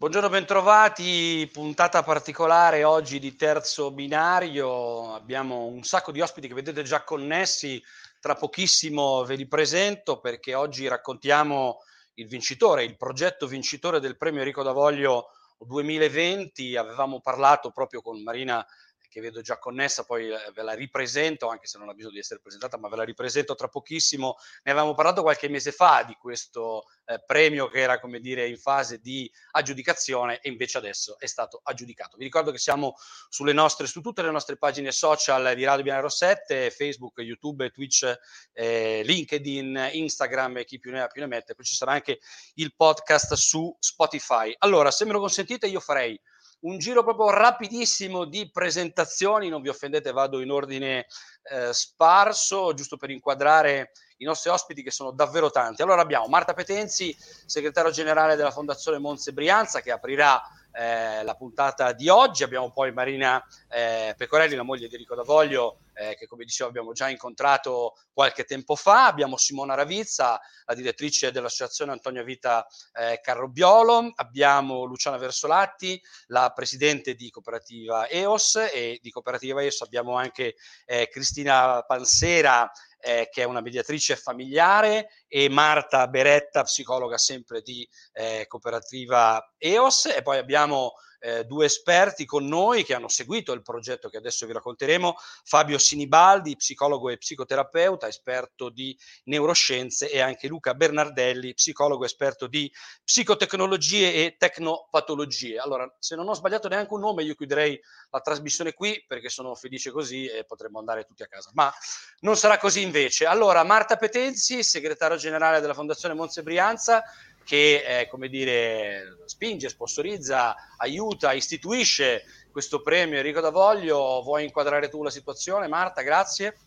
Buongiorno, bentrovati. Puntata particolare oggi di terzo binario. Abbiamo un sacco di ospiti che vedete già connessi. Tra pochissimo ve li presento perché oggi raccontiamo il vincitore, il progetto vincitore del premio Enrico Davoglio 2020. Avevamo parlato proprio con Marina che vedo già connessa, poi eh, ve la ripresento, anche se non ha bisogno di essere presentata, ma ve la ripresento tra pochissimo. Ne avevamo parlato qualche mese fa di questo eh, premio che era, come dire, in fase di aggiudicazione e invece adesso è stato aggiudicato. Vi ricordo che siamo sulle nostre, su tutte le nostre pagine social di Radio Binaro 7, Facebook, YouTube, Twitch, eh, LinkedIn, Instagram e chi più ne ha più ne mette. Poi ci sarà anche il podcast su Spotify. Allora, se me lo consentite, io farei un giro proprio rapidissimo di presentazioni, non vi offendete, vado in ordine eh, sparso, giusto per inquadrare i nostri ospiti che sono davvero tanti. Allora abbiamo Marta Petenzi, segretario generale della Fondazione Monze Brianza, che aprirà eh, la puntata di oggi. Abbiamo poi Marina eh, Pecorelli, la moglie di Enrico Davoglio, eh, che come dicevo abbiamo già incontrato qualche tempo fa. Abbiamo Simona Ravizza, la direttrice dell'associazione Antonio Vita eh, Carrobiolo. Abbiamo Luciana Versolatti, la presidente di Cooperativa EOS e di Cooperativa EOS abbiamo anche eh, Cristina Pansera, eh, che è una mediatrice familiare, e Marta Beretta, psicologa sempre di eh, cooperativa EOS, e poi abbiamo eh, due esperti con noi che hanno seguito il progetto che adesso vi racconteremo, Fabio Sinibaldi, psicologo e psicoterapeuta, esperto di neuroscienze, e anche Luca Bernardelli, psicologo esperto di psicotecnologie e tecnopatologie. Allora, se non ho sbagliato neanche un nome, io chiuderei la trasmissione qui perché sono felice così e potremmo andare tutti a casa. Ma non sarà così invece. Allora, Marta Petenzi, segretario generale della Fondazione Monze Brianza, che eh, come dire, spinge, sponsorizza, aiuta, istituisce questo premio Enrico Davoglio. Vuoi inquadrare tu la situazione, Marta? Grazie.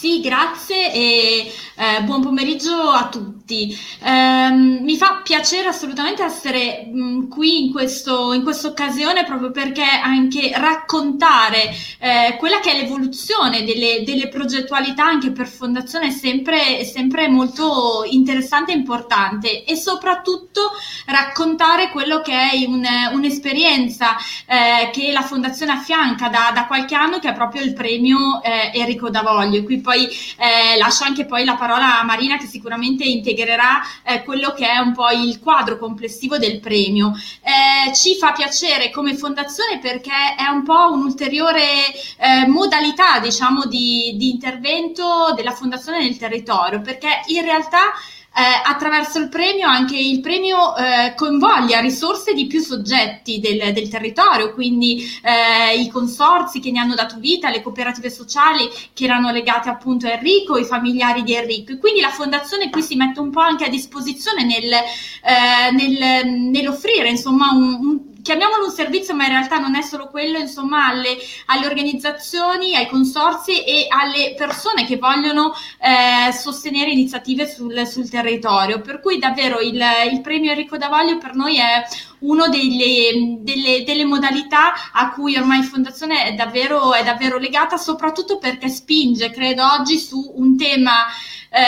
Sì, grazie e eh, buon pomeriggio a tutti. Eh, mi fa piacere assolutamente essere mh, mm, qui in, questo, in questa occasione proprio perché anche raccontare eh, quella che è l'evoluzione delle, delle, progettualità anche per fondazione è sempre, è sempre molto interessante e importante e soprattutto raccontare quello che è un, un'esperienza eh, che la fondazione affianca da, da, qualche anno che è proprio il premio eh, Enrico Davoglio. E qui poi eh, lascio anche poi la parola a Marina che sicuramente integrerà eh, quello che è un po' il quadro complessivo del premio. Eh, ci fa piacere come fondazione perché è un po' un'ulteriore eh, modalità diciamo di, di intervento della fondazione nel territorio perché in realtà eh, attraverso il premio anche il premio eh, coinvoglia risorse di più soggetti del, del territorio, quindi eh, i consorzi che ne hanno dato vita, le cooperative sociali che erano legate appunto a Enrico, i familiari di Enrico. Quindi la fondazione qui si mette un po' anche a disposizione nel, eh, nel, nell'offrire insomma un, un chiamiamolo un servizio, ma in realtà non è solo quello, insomma, alle, alle organizzazioni, ai consorzi e alle persone che vogliono eh, sostenere iniziative sul, sul, territorio. Per cui davvero il, il premio Enrico Davoglio per noi è una delle, delle, delle, modalità a cui ormai Fondazione è davvero, è davvero legata, soprattutto perché spinge, credo, oggi su un tema eh,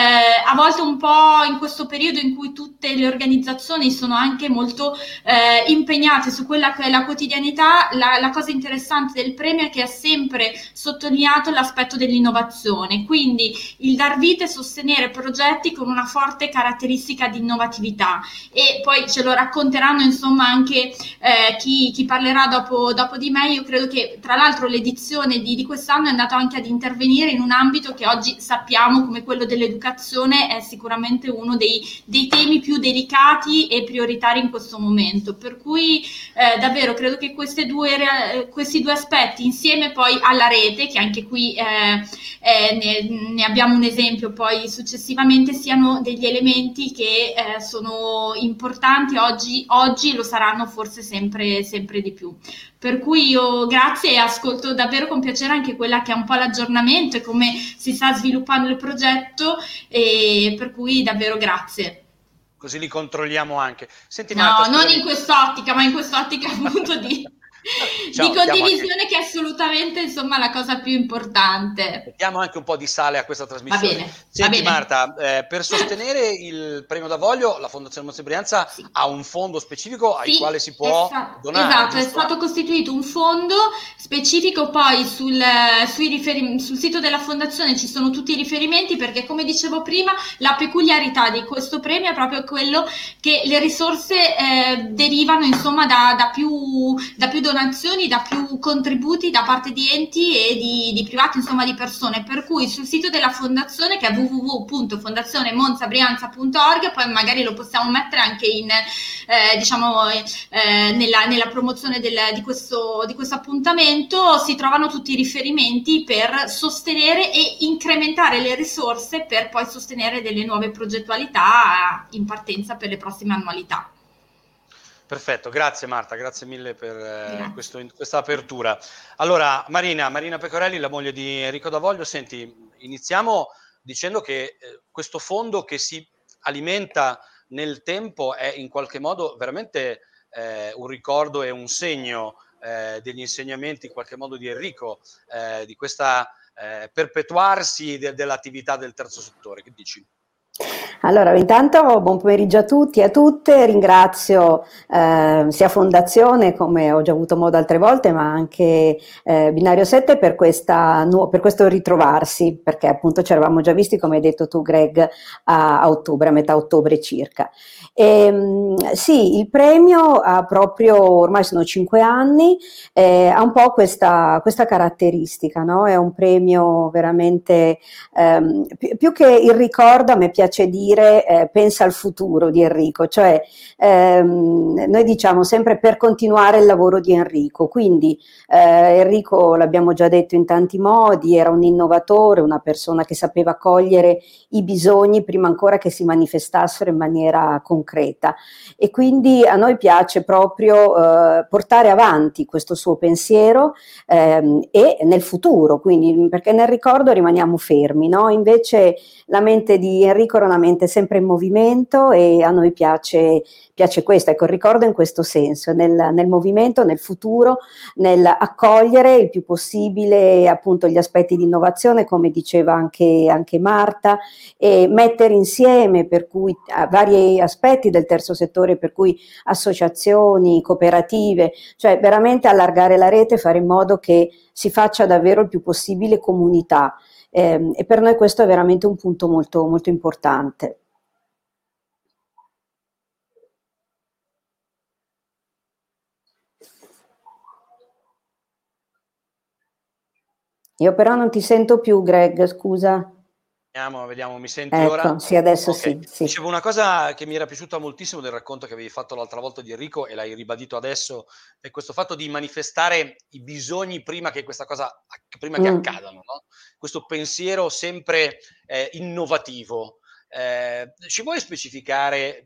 a volte un po' in questo periodo in cui tutte le organizzazioni sono anche molto eh, impegnate su quella che è la quotidianità, la, la, cosa interessante del premio è che ha sempre sottolineato l'aspetto dell'innovazione, quindi il dar vita e sostenere progetti con una forte caratteristica di innovatività. E poi ce lo racconteranno insomma anche eh, chi, chi, parlerà dopo, dopo, di me, io credo che tra l'altro l'edizione di, di quest'anno è andata anche ad intervenire in un ambito che oggi sappiamo come quello delle l'educazione è sicuramente uno dei, dei, temi più delicati e prioritari in questo momento. Per cui eh, davvero credo che due, questi due aspetti, insieme poi alla rete, che anche qui eh, eh, ne, ne, abbiamo un esempio poi successivamente, siano degli elementi che eh, sono importanti oggi, oggi lo saranno forse sempre, sempre di più. Per cui io grazie e ascolto davvero con piacere anche quella che è un po' l'aggiornamento e come si sta sviluppando il progetto e per cui davvero grazie. Così li controlliamo anche. Senti, no, Marta, non in quest'ottica, ma in quest'ottica appunto di Ciao, di condivisione anche... che è assolutamente insomma la cosa più importante. Mettiamo anche un po' di sale a questa trasmissione. Va bene, Senti va bene. Marta, eh, per sostenere il premio da voglio la Fondazione Monte Brianza sì. ha un fondo specifico sì, al quale si può sta- donare. Esatto, giusto? è stato costituito un fondo specifico poi sul, riferim- sul sito della Fondazione ci sono tutti i riferimenti perché come dicevo prima la peculiarità di questo premio è proprio quello che le risorse eh, derivano insomma da, da, più, da più donazioni, da più contributi da parte di enti e di, di, privati, insomma di persone, per cui sul sito della fondazione che è www.fondazionemonzabrianza.org, poi magari lo possiamo mettere anche in, eh, diciamo, eh, nella, nella, promozione del, di, questo, di questo appuntamento, si trovano tutti i riferimenti per sostenere e incrementare le risorse per poi sostenere delle nuove progettualità in partenza per le prossime annualità. Perfetto, grazie Marta, grazie mille per eh, questo, questa apertura. Allora, Marina, Marina Pecorelli, la moglie di Enrico Davoglio, senti, iniziamo dicendo che eh, questo fondo che si alimenta nel tempo è in qualche modo veramente eh, un ricordo e un segno eh, degli insegnamenti in qualche modo di Enrico, eh, di questa eh, perpetuarsi de- dell'attività del terzo settore. Che dici? Allora, intanto buon pomeriggio a tutti e a tutte, ringrazio eh, sia Fondazione, come ho già avuto modo altre volte, ma anche eh, Binario 7 per, questa, per, questo ritrovarsi, perché appunto ci eravamo già visti, come hai detto tu Greg, a, a ottobre, a metà ottobre circa. E, ehm, sì, il premio ha proprio, ormai sono cinque anni, eh, ha un po' questa, questa caratteristica, no? è un premio veramente, ehm, più, più, che il ricordo, a me piace dire eh, pensa al futuro di Enrico, cioè ehm, noi diciamo sempre per continuare il lavoro di Enrico, quindi eh, Enrico l'abbiamo già detto in tanti modi, era un innovatore, una persona che sapeva cogliere i bisogni prima ancora che si manifestassero in maniera concreta e quindi a noi piace proprio eh, portare avanti questo suo pensiero ehm, e nel futuro, quindi perché nel ricordo rimaniamo fermi, no? invece la mente di Enrico era una mente sempre in movimento e a noi piace, piace questo, ecco il ricordo in questo senso, nel, nel movimento, nel futuro, nel accogliere il più possibile appunto gli aspetti di innovazione, come diceva anche, anche Marta, e mettere insieme per cui vari aspetti del terzo settore, per cui associazioni, cooperative, cioè veramente allargare la rete, fare in modo che si faccia davvero il più possibile comunità. Eh, e per noi questo è veramente un punto molto, molto importante. Io però non ti sento più, Greg, scusa. Vediamo, vediamo, mi senti ecco, ora? Sì, adesso okay. sì, sì, Dicevo una cosa che mi era piaciuta moltissimo del racconto che avevi fatto l'altra volta di Enrico e l'hai ribadito adesso, è questo fatto di manifestare i bisogni prima che questa cosa, prima mm. che accadano, no? questo pensiero sempre eh, innovativo. Eh, ci vuoi specificare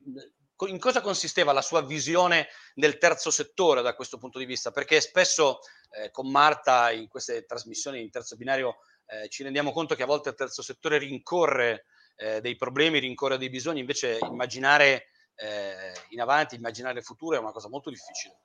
in cosa consisteva la sua visione del terzo settore da questo punto di vista? Perché spesso eh, con Marta in queste trasmissioni in terzo binario eh, ci rendiamo conto che a volte il terzo settore rincorre eh, dei problemi, rincorre dei bisogni, invece immaginare eh, in avanti, immaginare il futuro è una cosa molto difficile.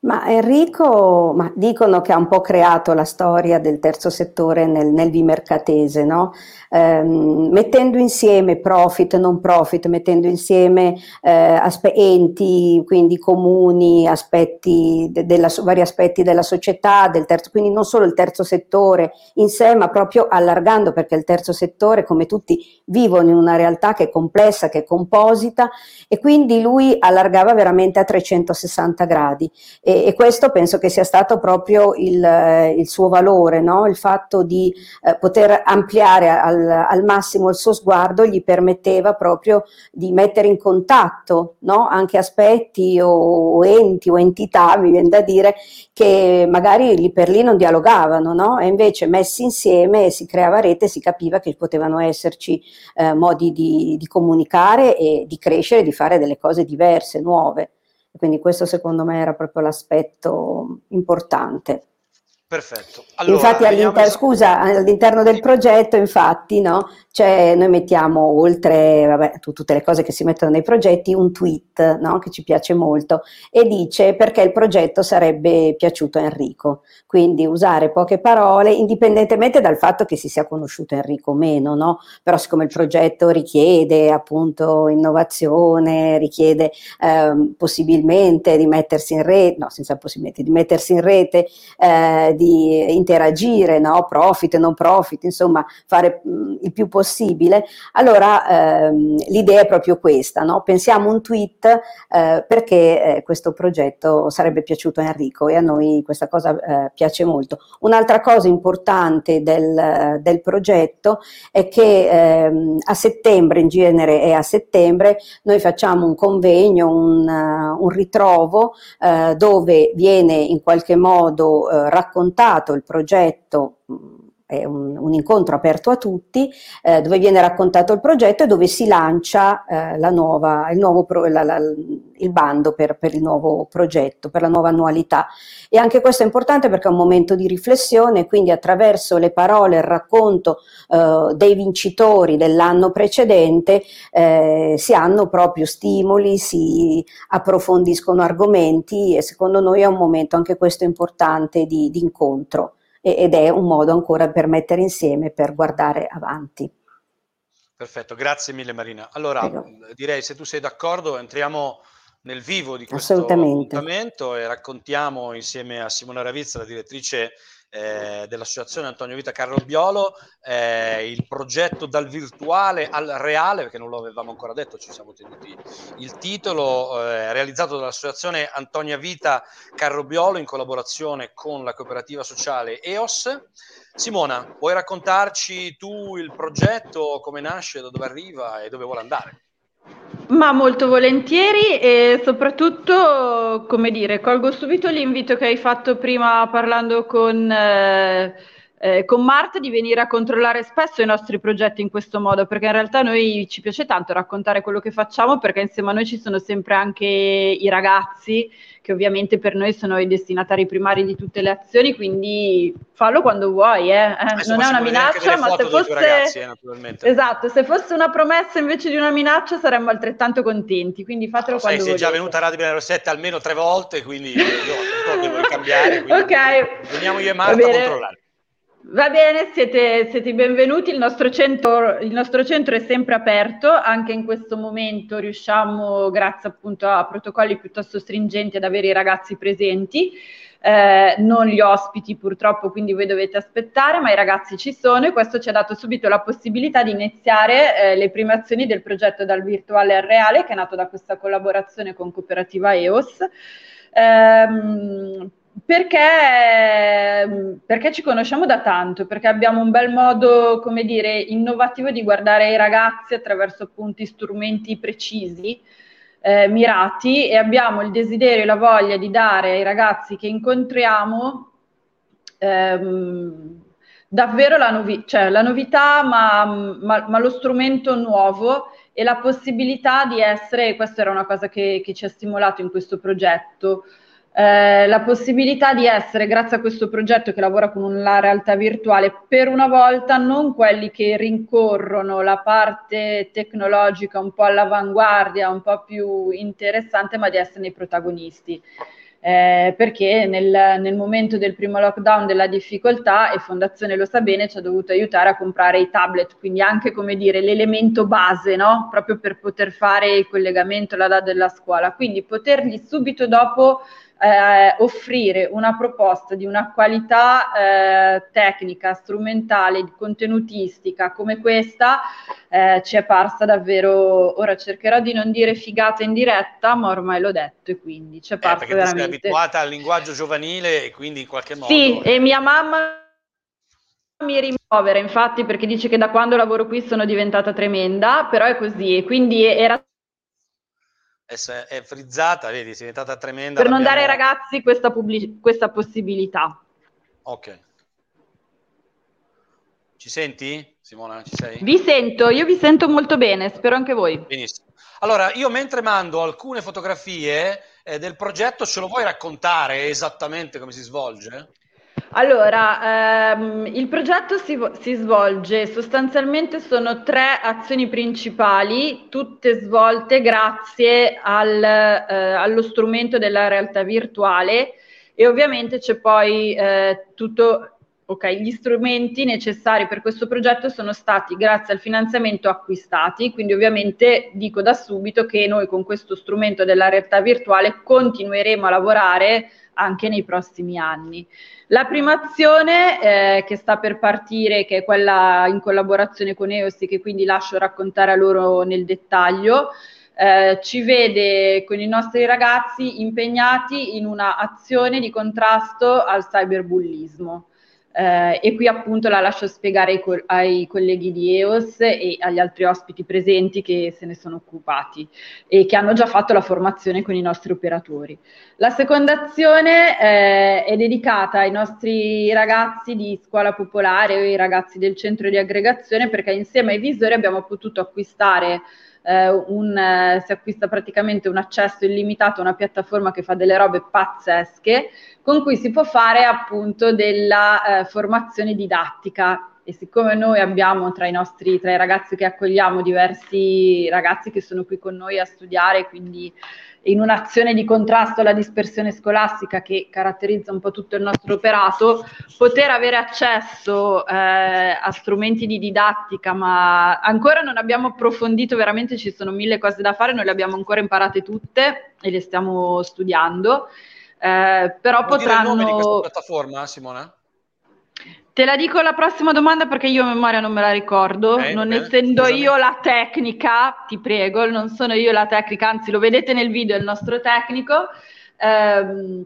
Ma Enrico, ma dicono che ha un po' creato la storia del terzo settore nel, nel bimercatese, no? ehm, mettendo insieme profit, non profit, mettendo insieme eh, aspe- enti, quindi comuni, aspetti de- della, vari aspetti della società, del terzo, quindi non solo il terzo settore in sé, ma proprio allargando, perché il terzo settore, come tutti, vivono in una realtà che è complessa, che è composita, e quindi lui allargava veramente a 360 gradi e, e, questo penso che sia stato proprio il, il suo valore, no? il fatto di eh, poter ampliare al, al, massimo il suo sguardo gli permetteva proprio di mettere in contatto no? anche aspetti o, o, enti o entità, mi viene da dire, che magari lì per lì non dialogavano, no? e invece messi insieme si creava rete, si capiva che potevano esserci eh, modi di, di comunicare e di crescere, di fare delle cose diverse, nuove. Quindi questo secondo me era proprio l'aspetto importante. Perfetto. Allora, infatti, all'inter- scusa, all'interno del progetto, infatti, no, cioè, noi mettiamo oltre vabbè, t- tutte le cose che si mettono nei progetti un tweet no, che ci piace molto e dice perché il progetto sarebbe piaciuto a Enrico. Quindi usare poche parole, indipendentemente dal fatto che si sia conosciuto Enrico o meno, no? però siccome il progetto richiede appunto innovazione, richiede eh, possibilmente di mettersi in rete, no, senza possibilmente di mettersi in rete, eh, di interagire, no? profit, non profit, insomma, fare mh, il più possibile allora ehm, l'idea è proprio questa, no? pensiamo un tweet eh, perché eh, questo progetto sarebbe piaciuto a Enrico e a noi questa cosa eh, piace molto. Un'altra cosa importante del, del progetto è che ehm, a settembre, in genere è a settembre, noi facciamo un convegno, un, un ritrovo uh, dove viene in qualche modo uh, raccontato il progetto è un, un, incontro aperto a tutti eh, dove viene raccontato il progetto e dove si lancia eh, la nuova, il, nuovo pro, la, la, il bando per, per, il nuovo progetto, per la nuova annualità. E anche questo è importante perché è un momento di riflessione, quindi attraverso le parole, il racconto eh, dei vincitori dell'anno precedente eh, si hanno proprio stimoli, si approfondiscono argomenti e secondo noi è un momento anche questo importante di, di incontro ed è un modo ancora per mettere insieme, per guardare avanti. Perfetto, grazie mille Marina. Allora, Prego. direi se tu sei d'accordo entriamo nel vivo di questo appuntamento e raccontiamo insieme a Simona Ravizza, la direttrice eh, dell'associazione Antonio Vita Carlo Biolo, eh, il progetto dal virtuale al reale, perché non lo avevamo ancora detto, ci siamo tenuti il titolo, eh, realizzato dall'associazione Antonia Vita Carlo Biolo in collaborazione con la cooperativa sociale EOS. Simona, vuoi raccontarci tu il progetto, come nasce, da dove arriva e dove vuole andare? Ma molto volentieri e soprattutto, come dire, colgo subito l'invito che hai fatto prima parlando con, eh, eh, con Marta di venire a controllare spesso i nostri progetti in questo modo, perché in realtà noi ci piace tanto raccontare quello che facciamo, perché insieme a noi ci sono sempre anche i ragazzi che ovviamente per noi sono i destinatari primari di tutte le azioni, quindi fallo quando vuoi, eh. Eh, non è una minaccia, ma se fosse ragazzi, eh, esatto, se fosse una promessa invece di una minaccia saremmo altrettanto contenti, quindi fatelo no, quando sai, volete. Sei già venuta a Radio 7 almeno tre volte, quindi io so che vuoi cambiare, ok. veniamo io e Marta a controllare. Va bene, siete, siete benvenuti, il nostro, centro, il nostro, centro, è sempre aperto, anche in questo momento riusciamo, grazie appunto a protocolli piuttosto stringenti, ad avere i ragazzi presenti, eh, non gli ospiti purtroppo, quindi voi dovete aspettare, ma i ragazzi ci sono e questo ci ha dato subito la possibilità di iniziare eh, le prime azioni del progetto dal virtuale al reale, che è nato da questa collaborazione con Cooperativa EOS. Ehm, perché, perché, ci conosciamo da tanto, perché abbiamo un bel modo, come dire, innovativo di guardare i ragazzi attraverso appunto strumenti precisi, eh, mirati, e abbiamo il desiderio e la voglia di dare ai ragazzi che incontriamo ehm, davvero la, novi- cioè, la novità, ma, ma, ma, lo strumento nuovo e la possibilità di essere, questa era una cosa che, che ci ha stimolato in questo progetto, eh, la possibilità di essere, grazie a questo progetto che lavora con la realtà virtuale, per una volta non quelli che rincorrono la parte tecnologica un po' all'avanguardia, un po' più interessante, ma di essere i protagonisti. Eh, perché nel, nel, momento del primo lockdown della difficoltà, e Fondazione lo sa bene, ci ha dovuto aiutare a comprare i tablet, quindi anche come dire l'elemento base, no? proprio per poter fare il collegamento alla data della scuola. Quindi potergli subito dopo eh, offrire una proposta di una qualità eh, tecnica, strumentale, contenutistica come questa eh, ci è parsa davvero, ora cercherò di non dire figata in diretta, ma ormai l'ho detto e quindi ci è eh, parsa perché veramente... sei abituata al linguaggio giovanile e quindi in qualche modo... Sì, e mia mamma mi rimuovere infatti perché dice che da quando lavoro qui sono diventata tremenda, però è così e quindi era è, è frizzata, vedi, è diventata tremenda. Per non dare ai ragazzi questa, pubblic- questa possibilità. Ok. Ci senti, Simona? Ci sei? Vi sento, io vi sento molto bene, spero anche voi. Benissimo. Allora, io mentre mando alcune fotografie eh, del progetto, ce lo vuoi raccontare esattamente come si svolge? Allora, ehm, il progetto si, si, svolge sostanzialmente sono tre azioni principali, tutte svolte grazie al, eh, allo strumento della realtà virtuale e ovviamente c'è poi eh, tutto, ok, gli strumenti necessari per questo progetto sono stati grazie al finanziamento acquistati, quindi ovviamente dico da subito che noi con questo strumento della realtà virtuale continueremo a lavorare anche nei prossimi anni. La prima azione eh, che sta per partire, che è quella in collaborazione con EOS, che quindi lascio raccontare a loro nel dettaglio, eh, ci vede con i nostri ragazzi impegnati in un'azione di contrasto al cyberbullismo. Eh, e qui appunto la lascio spiegare ai, co- ai, colleghi di EOS e agli altri ospiti presenti che se ne sono occupati e che hanno già fatto la formazione con i nostri operatori. La seconda azione eh, è dedicata ai nostri ragazzi di scuola popolare o ai ragazzi del centro di aggregazione perché insieme ai visori abbiamo potuto acquistare eh, un, eh, si acquista praticamente un accesso illimitato a una piattaforma che fa delle robe pazzesche con cui si può fare appunto della eh, formazione didattica. E siccome noi abbiamo tra i nostri, tra i ragazzi che accogliamo diversi ragazzi che sono qui con noi a studiare, quindi in un'azione di contrasto alla dispersione scolastica che caratterizza un po' tutto il nostro operato, poter avere accesso eh, a strumenti di didattica, ma ancora non abbiamo approfondito, veramente ci sono mille cose da fare, noi le abbiamo ancora imparate tutte e le stiamo studiando. Eh, però Vuoi potranno... Dire il nome di questa piattaforma, Simona? Te la dico la prossima domanda perché io a memoria non me la ricordo, eh, non bene, essendo scusami. io la tecnica, ti prego, non sono io la tecnica, anzi lo vedete nel video, è il nostro tecnico. Ehm,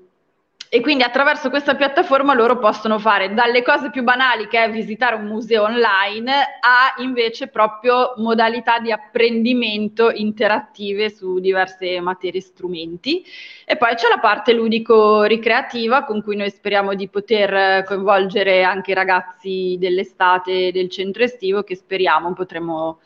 e quindi attraverso questa piattaforma loro possono fare dalle cose più banali che è visitare un museo online a invece proprio modalità di apprendimento interattive su diverse materie e strumenti. E poi c'è la parte ludico-ricreativa con cui noi speriamo di poter coinvolgere anche i ragazzi dell'estate del centro estivo che speriamo potremo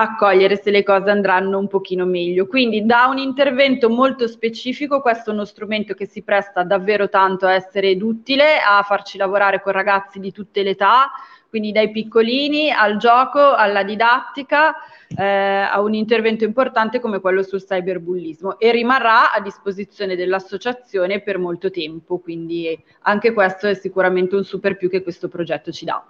accogliere se le cose andranno un pochino meglio. Quindi da un intervento molto specifico, questo è uno strumento che si presta davvero tanto a essere d'utile, a farci lavorare con ragazzi di tutte le età, quindi dai piccolini al gioco, alla didattica, eh, a un intervento importante come quello sul cyberbullismo e rimarrà a disposizione dell'associazione per molto tempo, quindi anche questo è sicuramente un super più che questo progetto ci dà.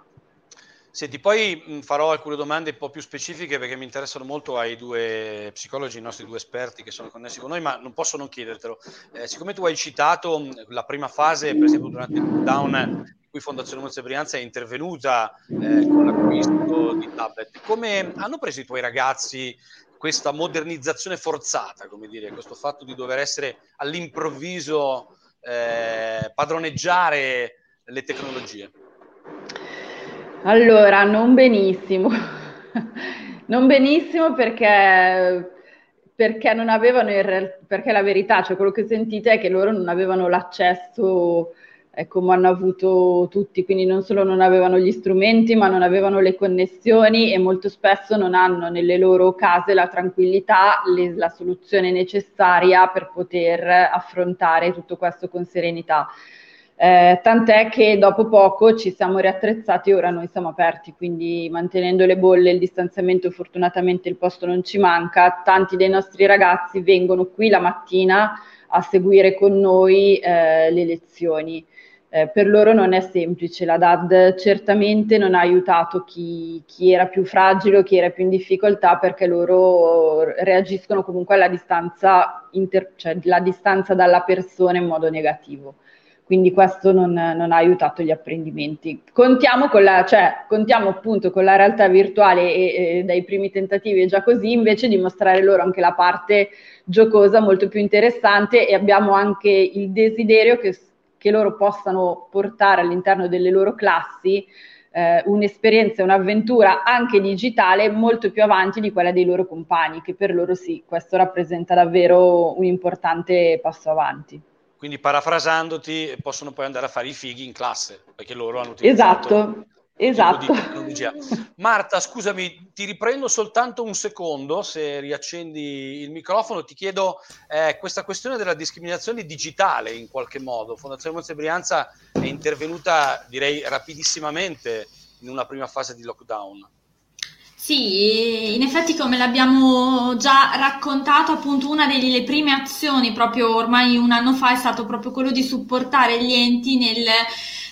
Senti, poi farò alcune domande un po' più specifiche perché mi interessano molto ai due psicologi, i nostri due esperti che sono connessi con noi, ma non posso non chiedertelo. Eh, siccome tu hai citato la prima fase, per esempio durante il lockdown, in cui Fondazione Monza Brianza è intervenuta eh, con l'acquisto di tablet, come hanno preso i tuoi ragazzi questa modernizzazione forzata, come dire, questo fatto di dover essere all'improvviso eh, padroneggiare le tecnologie? Allora, non benissimo, non benissimo perché, perché non avevano in perché la verità, cioè quello che sentite è che loro non avevano l'accesso eh, come hanno avuto tutti, quindi non solo non avevano gli strumenti, ma non avevano le connessioni e molto spesso non hanno nelle loro case la tranquillità, le, la soluzione necessaria per poter affrontare tutto questo con serenità. Eh, tant'è che dopo poco ci siamo riattrezzati e ora noi siamo aperti, quindi mantenendo le bolle, il distanziamento, fortunatamente il posto non ci manca. Tanti dei nostri ragazzi vengono qui la mattina a seguire con noi eh, le lezioni. Eh, per loro non è semplice, la DAD certamente non ha aiutato chi, chi era più fragile chi era più in difficoltà perché loro reagiscono comunque alla distanza, inter- cioè distanza dalla persona in modo negativo quindi questo non, non, ha aiutato gli apprendimenti. Contiamo, con la, cioè, contiamo appunto con la realtà virtuale e, e dai primi tentativi è già così, invece di mostrare loro anche la parte giocosa molto più interessante e abbiamo anche il desiderio che, che loro possano portare all'interno delle loro classi eh, un'esperienza, un'avventura anche digitale molto più avanti di quella dei loro compagni, che per loro sì, questo rappresenta davvero un importante passo avanti. Quindi parafrasandoti, possono poi andare a fare i fighi in classe, perché loro hanno utilizzato esatto. Esatto. Marta, scusami, ti riprendo soltanto un secondo, se riaccendi il microfono, ti chiedo eh, questa questione della discriminazione digitale in qualche modo. Fondazione Monza Brianza è intervenuta direi rapidissimamente in una prima fase di lockdown. Sì, in effetti come l'abbiamo già raccontato, appunto una delle prime azioni proprio ormai un anno fa è stato proprio quello di supportare gli enti nel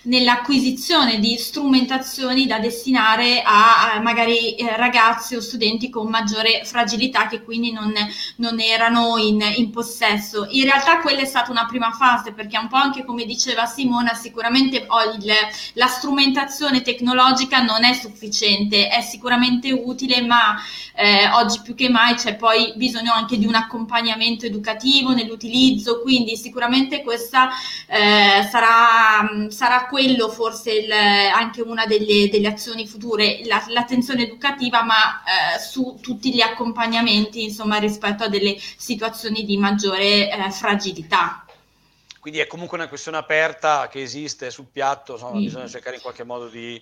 nell'acquisizione di strumentazioni da destinare a, a magari eh, ragazzi o studenti con maggiore fragilità che quindi non, non erano in, in, possesso. In realtà quella è stata una prima fase perché un po' anche come diceva Simona, sicuramente oh, il, la strumentazione tecnologica non è sufficiente, è sicuramente utile, ma eh, oggi più che mai c'è poi bisogno anche di un accompagnamento educativo nell'utilizzo, quindi sicuramente questa eh, sarà, sarà quello forse il, anche una delle, delle azioni future, la, l'attenzione educativa, ma eh, su tutti gli accompagnamenti, insomma, rispetto a delle situazioni di maggiore eh, fragilità. Quindi è comunque una questione aperta che esiste sul piatto, insomma, sì. bisogna cercare in qualche modo di,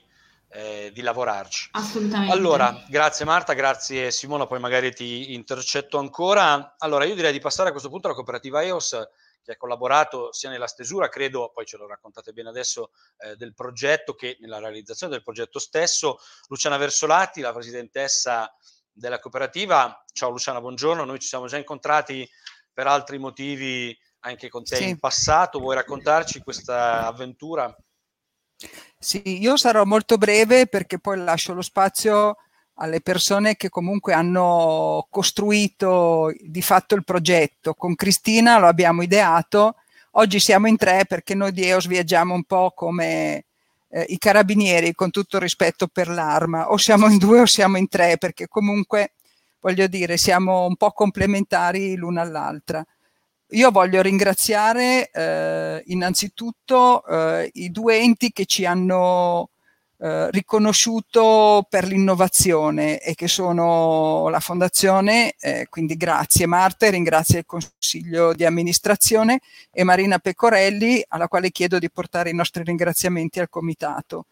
eh, di lavorarci. Assolutamente. Allora, grazie Marta, grazie Simona, poi magari ti intercetto ancora. Allora, io direi di passare a questo punto alla cooperativa EOS che ha collaborato sia nella stesura, credo, poi ce lo raccontate bene adesso, eh, del progetto che nella realizzazione del progetto stesso. Luciana Versolati, la presidentessa della cooperativa. Ciao Luciana, buongiorno. Noi ci siamo già incontrati per altri motivi anche con te sì. in passato. Vuoi raccontarci questa avventura? Sì, io sarò molto breve perché poi lascio lo spazio alle persone che comunque hanno costruito di fatto il progetto. Con Cristina lo abbiamo ideato, oggi siamo in tre perché noi di EOS viaggiamo un po' come eh, i carabinieri, con tutto rispetto per l'arma, o siamo in due o siamo in tre perché comunque voglio dire siamo un po' complementari l'una all'altra. Io voglio ringraziare eh, innanzitutto eh, i due enti che ci hanno eh, riconosciuto per l'innovazione e che sono la fondazione, eh, quindi grazie Marta e ringrazio il consiglio di amministrazione e Marina Pecorelli alla quale chiedo di portare i nostri ringraziamenti al comitato.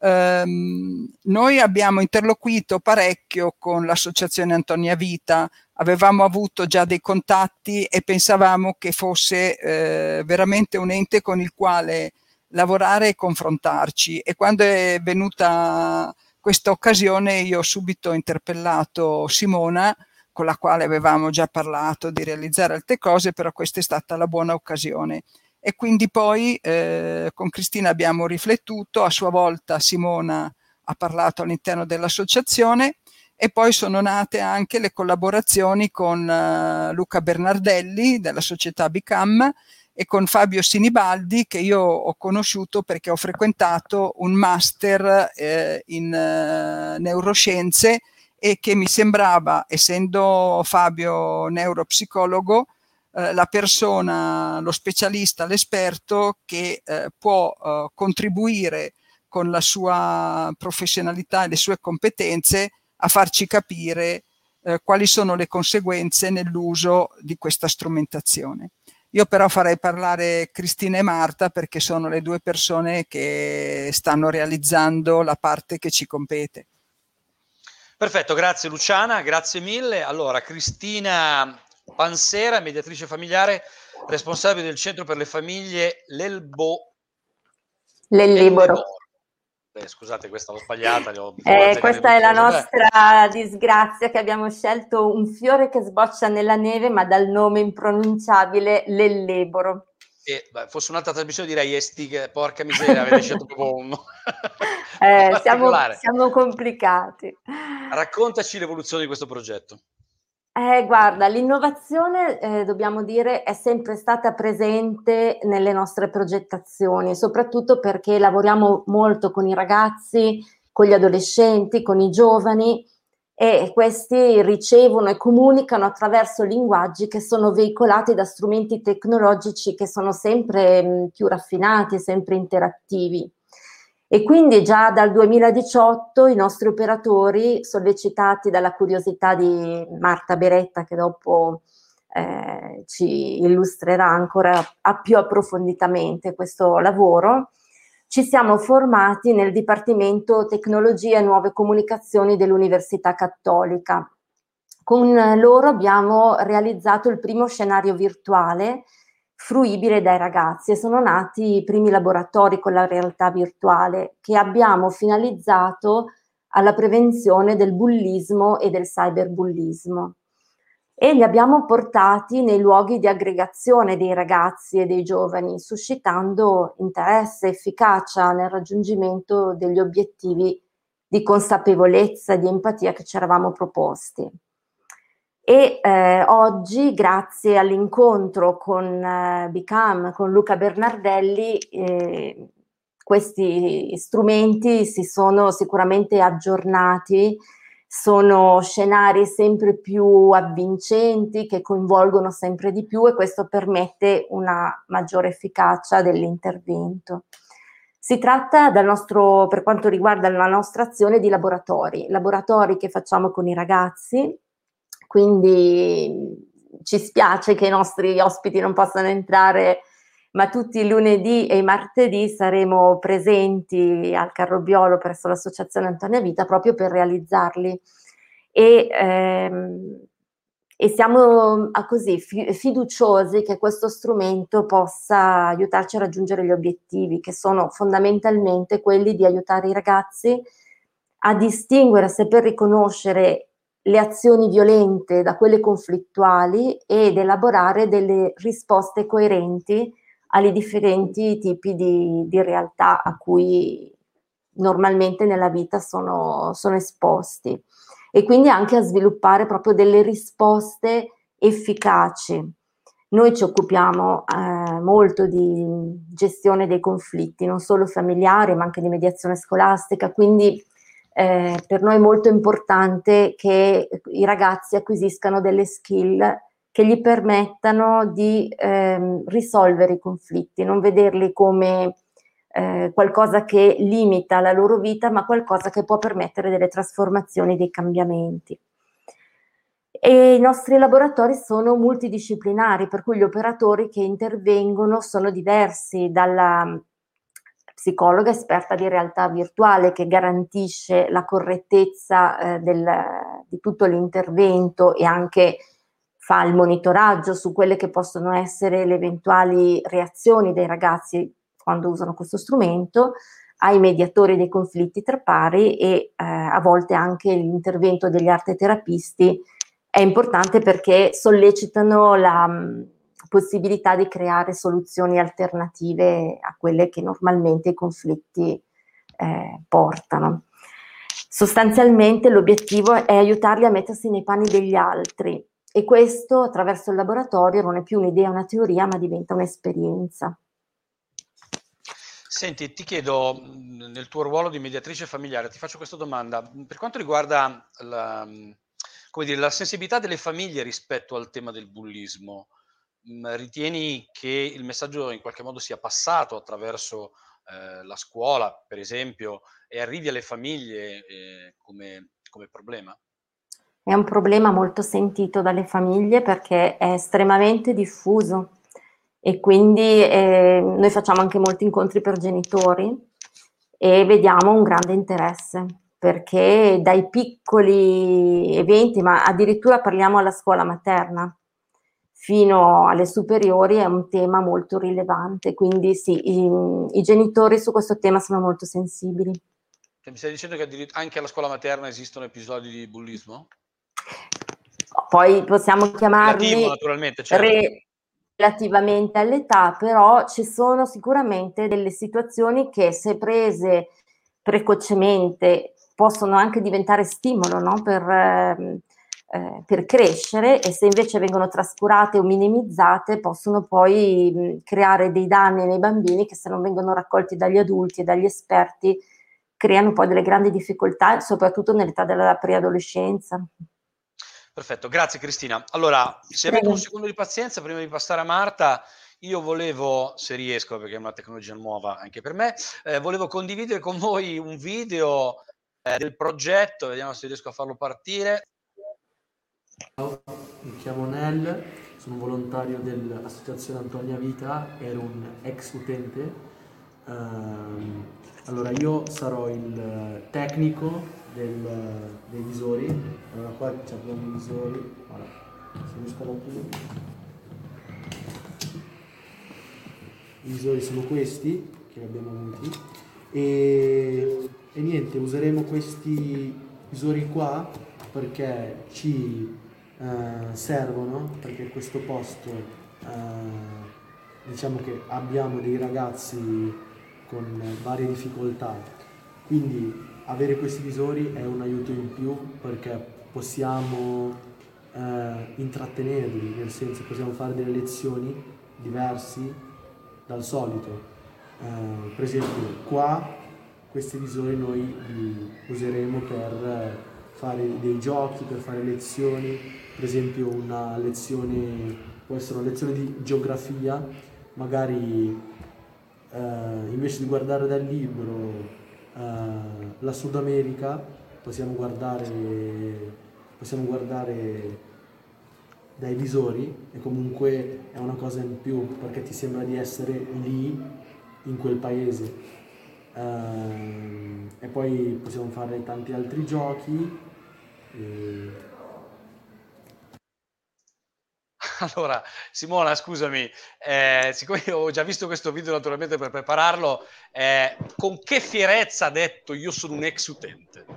Um, noi abbiamo interloquito parecchio con l'associazione Antonia Vita, avevamo avuto già dei contatti e pensavamo che fosse eh, veramente un ente con il quale lavorare e confrontarci e quando è venuta questa occasione io ho subito interpellato Simona con la quale avevamo già parlato di realizzare altre cose, però questa è stata la buona occasione. E quindi poi eh, con Cristina abbiamo riflettuto, a sua volta Simona ha parlato all'interno dell'associazione e poi sono nate anche le collaborazioni con uh, Luca Bernardelli della società Bicam e con Fabio Sinibaldi che io ho conosciuto perché ho frequentato un master eh, in eh, neuroscienze e che mi sembrava, essendo Fabio neuropsicologo, eh, la persona, lo specialista, l'esperto che eh, può eh, contribuire con la sua professionalità e le sue competenze a farci capire quali sono le conseguenze nell'uso di questa strumentazione. Io però farei parlare Cristina e Marta perché sono le due persone che stanno realizzando la parte che ci compete. Perfetto, grazie Luciana, grazie mille. Allora, Cristina Pansera, mediatrice familiare, responsabile del Centro per le Famiglie L'Elbo. L'Elliboro. Eh, scusate, questa l'ho sbagliata. Eh, questa è la nostra disgrazia che abbiamo scelto un fiore che sboccia nella neve, ma dal nome impronunciabile l'elleboro. E, beh, fosse un'altra trasmissione direi Estig, porca miseria, avete scelto proprio un eh, siamo, siamo complicati. Raccontaci l'evoluzione di questo progetto. Eh, guarda, l'innovazione, eh, dobbiamo dire, è sempre stata presente nelle nostre progettazioni, soprattutto perché lavoriamo molto con i ragazzi, con gli adolescenti, con i giovani e questi ricevono e comunicano attraverso linguaggi che sono veicolati da strumenti tecnologici che sono sempre mh, più raffinati, sempre interattivi. E quindi già dal 2018 i nostri operatori, sollecitati dalla curiosità di Marta Beretta, che dopo eh, ci illustrerà ancora a più approfonditamente questo lavoro, ci siamo formati nel Dipartimento Tecnologia e Nuove Comunicazioni dell'Università Cattolica. Con loro abbiamo realizzato il primo scenario virtuale fruibile dai ragazzi e sono nati i primi laboratori con la realtà virtuale che abbiamo finalizzato alla prevenzione del bullismo e del cyberbullismo e li abbiamo portati nei luoghi di aggregazione dei ragazzi e dei giovani, suscitando interesse e efficacia nel raggiungimento degli obiettivi di consapevolezza e di empatia che ci eravamo proposti. E eh, oggi, grazie all'incontro con eh, Bicam, con Luca Bernardelli, eh, questi strumenti si sono sicuramente aggiornati sono scenari sempre più avvincenti che coinvolgono sempre di più e questo permette una maggiore efficacia dell'intervento. Si tratta nostro, per quanto riguarda la nostra azione di laboratori, laboratori che facciamo con i ragazzi, quindi ci spiace che i nostri ospiti non possano entrare ma tutti i lunedì e i martedì saremo presenti al Carrobiolo presso l'Associazione Antonia Vita proprio per realizzarli. E, ehm, e siamo a così fiduciosi che questo strumento possa aiutarci a raggiungere gli obiettivi, che sono fondamentalmente quelli di aiutare i ragazzi a distinguere, a saper riconoscere le azioni violente da quelle conflittuali ed elaborare delle risposte coerenti ai differenti tipi di, di realtà a cui normalmente nella vita sono, sono esposti e quindi anche a sviluppare proprio delle risposte efficaci. Noi ci occupiamo eh, molto di gestione dei conflitti, non solo familiari, ma anche di mediazione scolastica, quindi eh, per noi è molto importante che i ragazzi acquisiscano delle skill che gli permettano di ehm, risolvere i conflitti, non vederli come eh, qualcosa che limita la loro vita, ma qualcosa che può permettere delle trasformazioni, dei cambiamenti. E I nostri laboratori sono multidisciplinari, per cui gli operatori che intervengono sono diversi dalla psicologa esperta di realtà virtuale che garantisce la correttezza eh, del, di tutto l'intervento e anche fa il monitoraggio su quelle che possono essere le eventuali reazioni dei ragazzi quando usano questo strumento, ai mediatori dei conflitti tra pari e eh, a volte anche l'intervento degli arteterapisti è importante perché sollecitano la mh, possibilità di creare soluzioni alternative a quelle che normalmente i conflitti eh, portano. Sostanzialmente l'obiettivo è aiutarli a mettersi nei panni degli altri e questo attraverso il laboratorio non è più un'idea, una teoria, ma diventa un'esperienza. Senti, ti chiedo, nel tuo ruolo di mediatrice familiare, ti faccio questa domanda. Per quanto riguarda la, dire, la sensibilità delle famiglie rispetto al tema del bullismo, ritieni che il messaggio in qualche modo sia passato attraverso eh, la scuola, per esempio, e arrivi alle famiglie eh, come, come problema? È un problema molto sentito dalle famiglie perché è estremamente diffuso e quindi eh, noi facciamo anche molti incontri per genitori e vediamo un grande interesse perché dai piccoli eventi, ma addirittura parliamo alla scuola materna, fino alle superiori è un tema molto rilevante, quindi sì, i, i genitori su questo tema sono molto sensibili. Mi stai dicendo che anche alla scuola materna esistono episodi di bullismo? Poi possiamo chiamarli Relativo, naturalmente, certo. re, relativamente all'età, però ci sono sicuramente delle situazioni che se prese precocemente possono anche diventare stimolo no? per, eh, per, crescere e se invece vengono trascurate o minimizzate possono poi mh, creare dei danni nei bambini che se non vengono raccolti dagli adulti e dagli esperti creano poi delle grandi difficoltà, soprattutto nell'età della preadolescenza. Perfetto, grazie Cristina. Allora, se avete un secondo di pazienza, prima di passare a Marta, io volevo, se riesco, perché è una tecnologia nuova anche per me, eh, volevo condividere con voi un video eh, del progetto, vediamo se riesco a farlo partire. Ciao, mi chiamo Nel, sono volontario dell'Associazione Antonia Vita, ero un ex utente. Uh, allora, io sarò il tecnico del, dei visori. Allora qua abbiamo i visori. Allora, se riesco ad i visori sono questi che abbiamo avuti. E, e niente, useremo questi visori qua perché ci eh, servono, perché questo posto eh, diciamo che abbiamo dei ragazzi con varie difficoltà, quindi avere questi visori è un aiuto in più perché possiamo eh, intrattenerli, nel senso possiamo fare delle lezioni diverse dal solito. Eh, per esempio qua questi visori noi li useremo per fare dei giochi, per fare lezioni, per esempio una lezione, può essere una lezione di geografia, magari eh, invece di guardare dal libro eh, la Sud America possiamo guardare, possiamo guardare dai visori e comunque è una cosa in più perché ti sembra di essere lì in quel paese. Uh, e poi possiamo fare tanti altri giochi. E... Allora, Simona, scusami, eh, siccome ho già visto questo video naturalmente per prepararlo, eh, con che fierezza ha detto io sono un ex utente?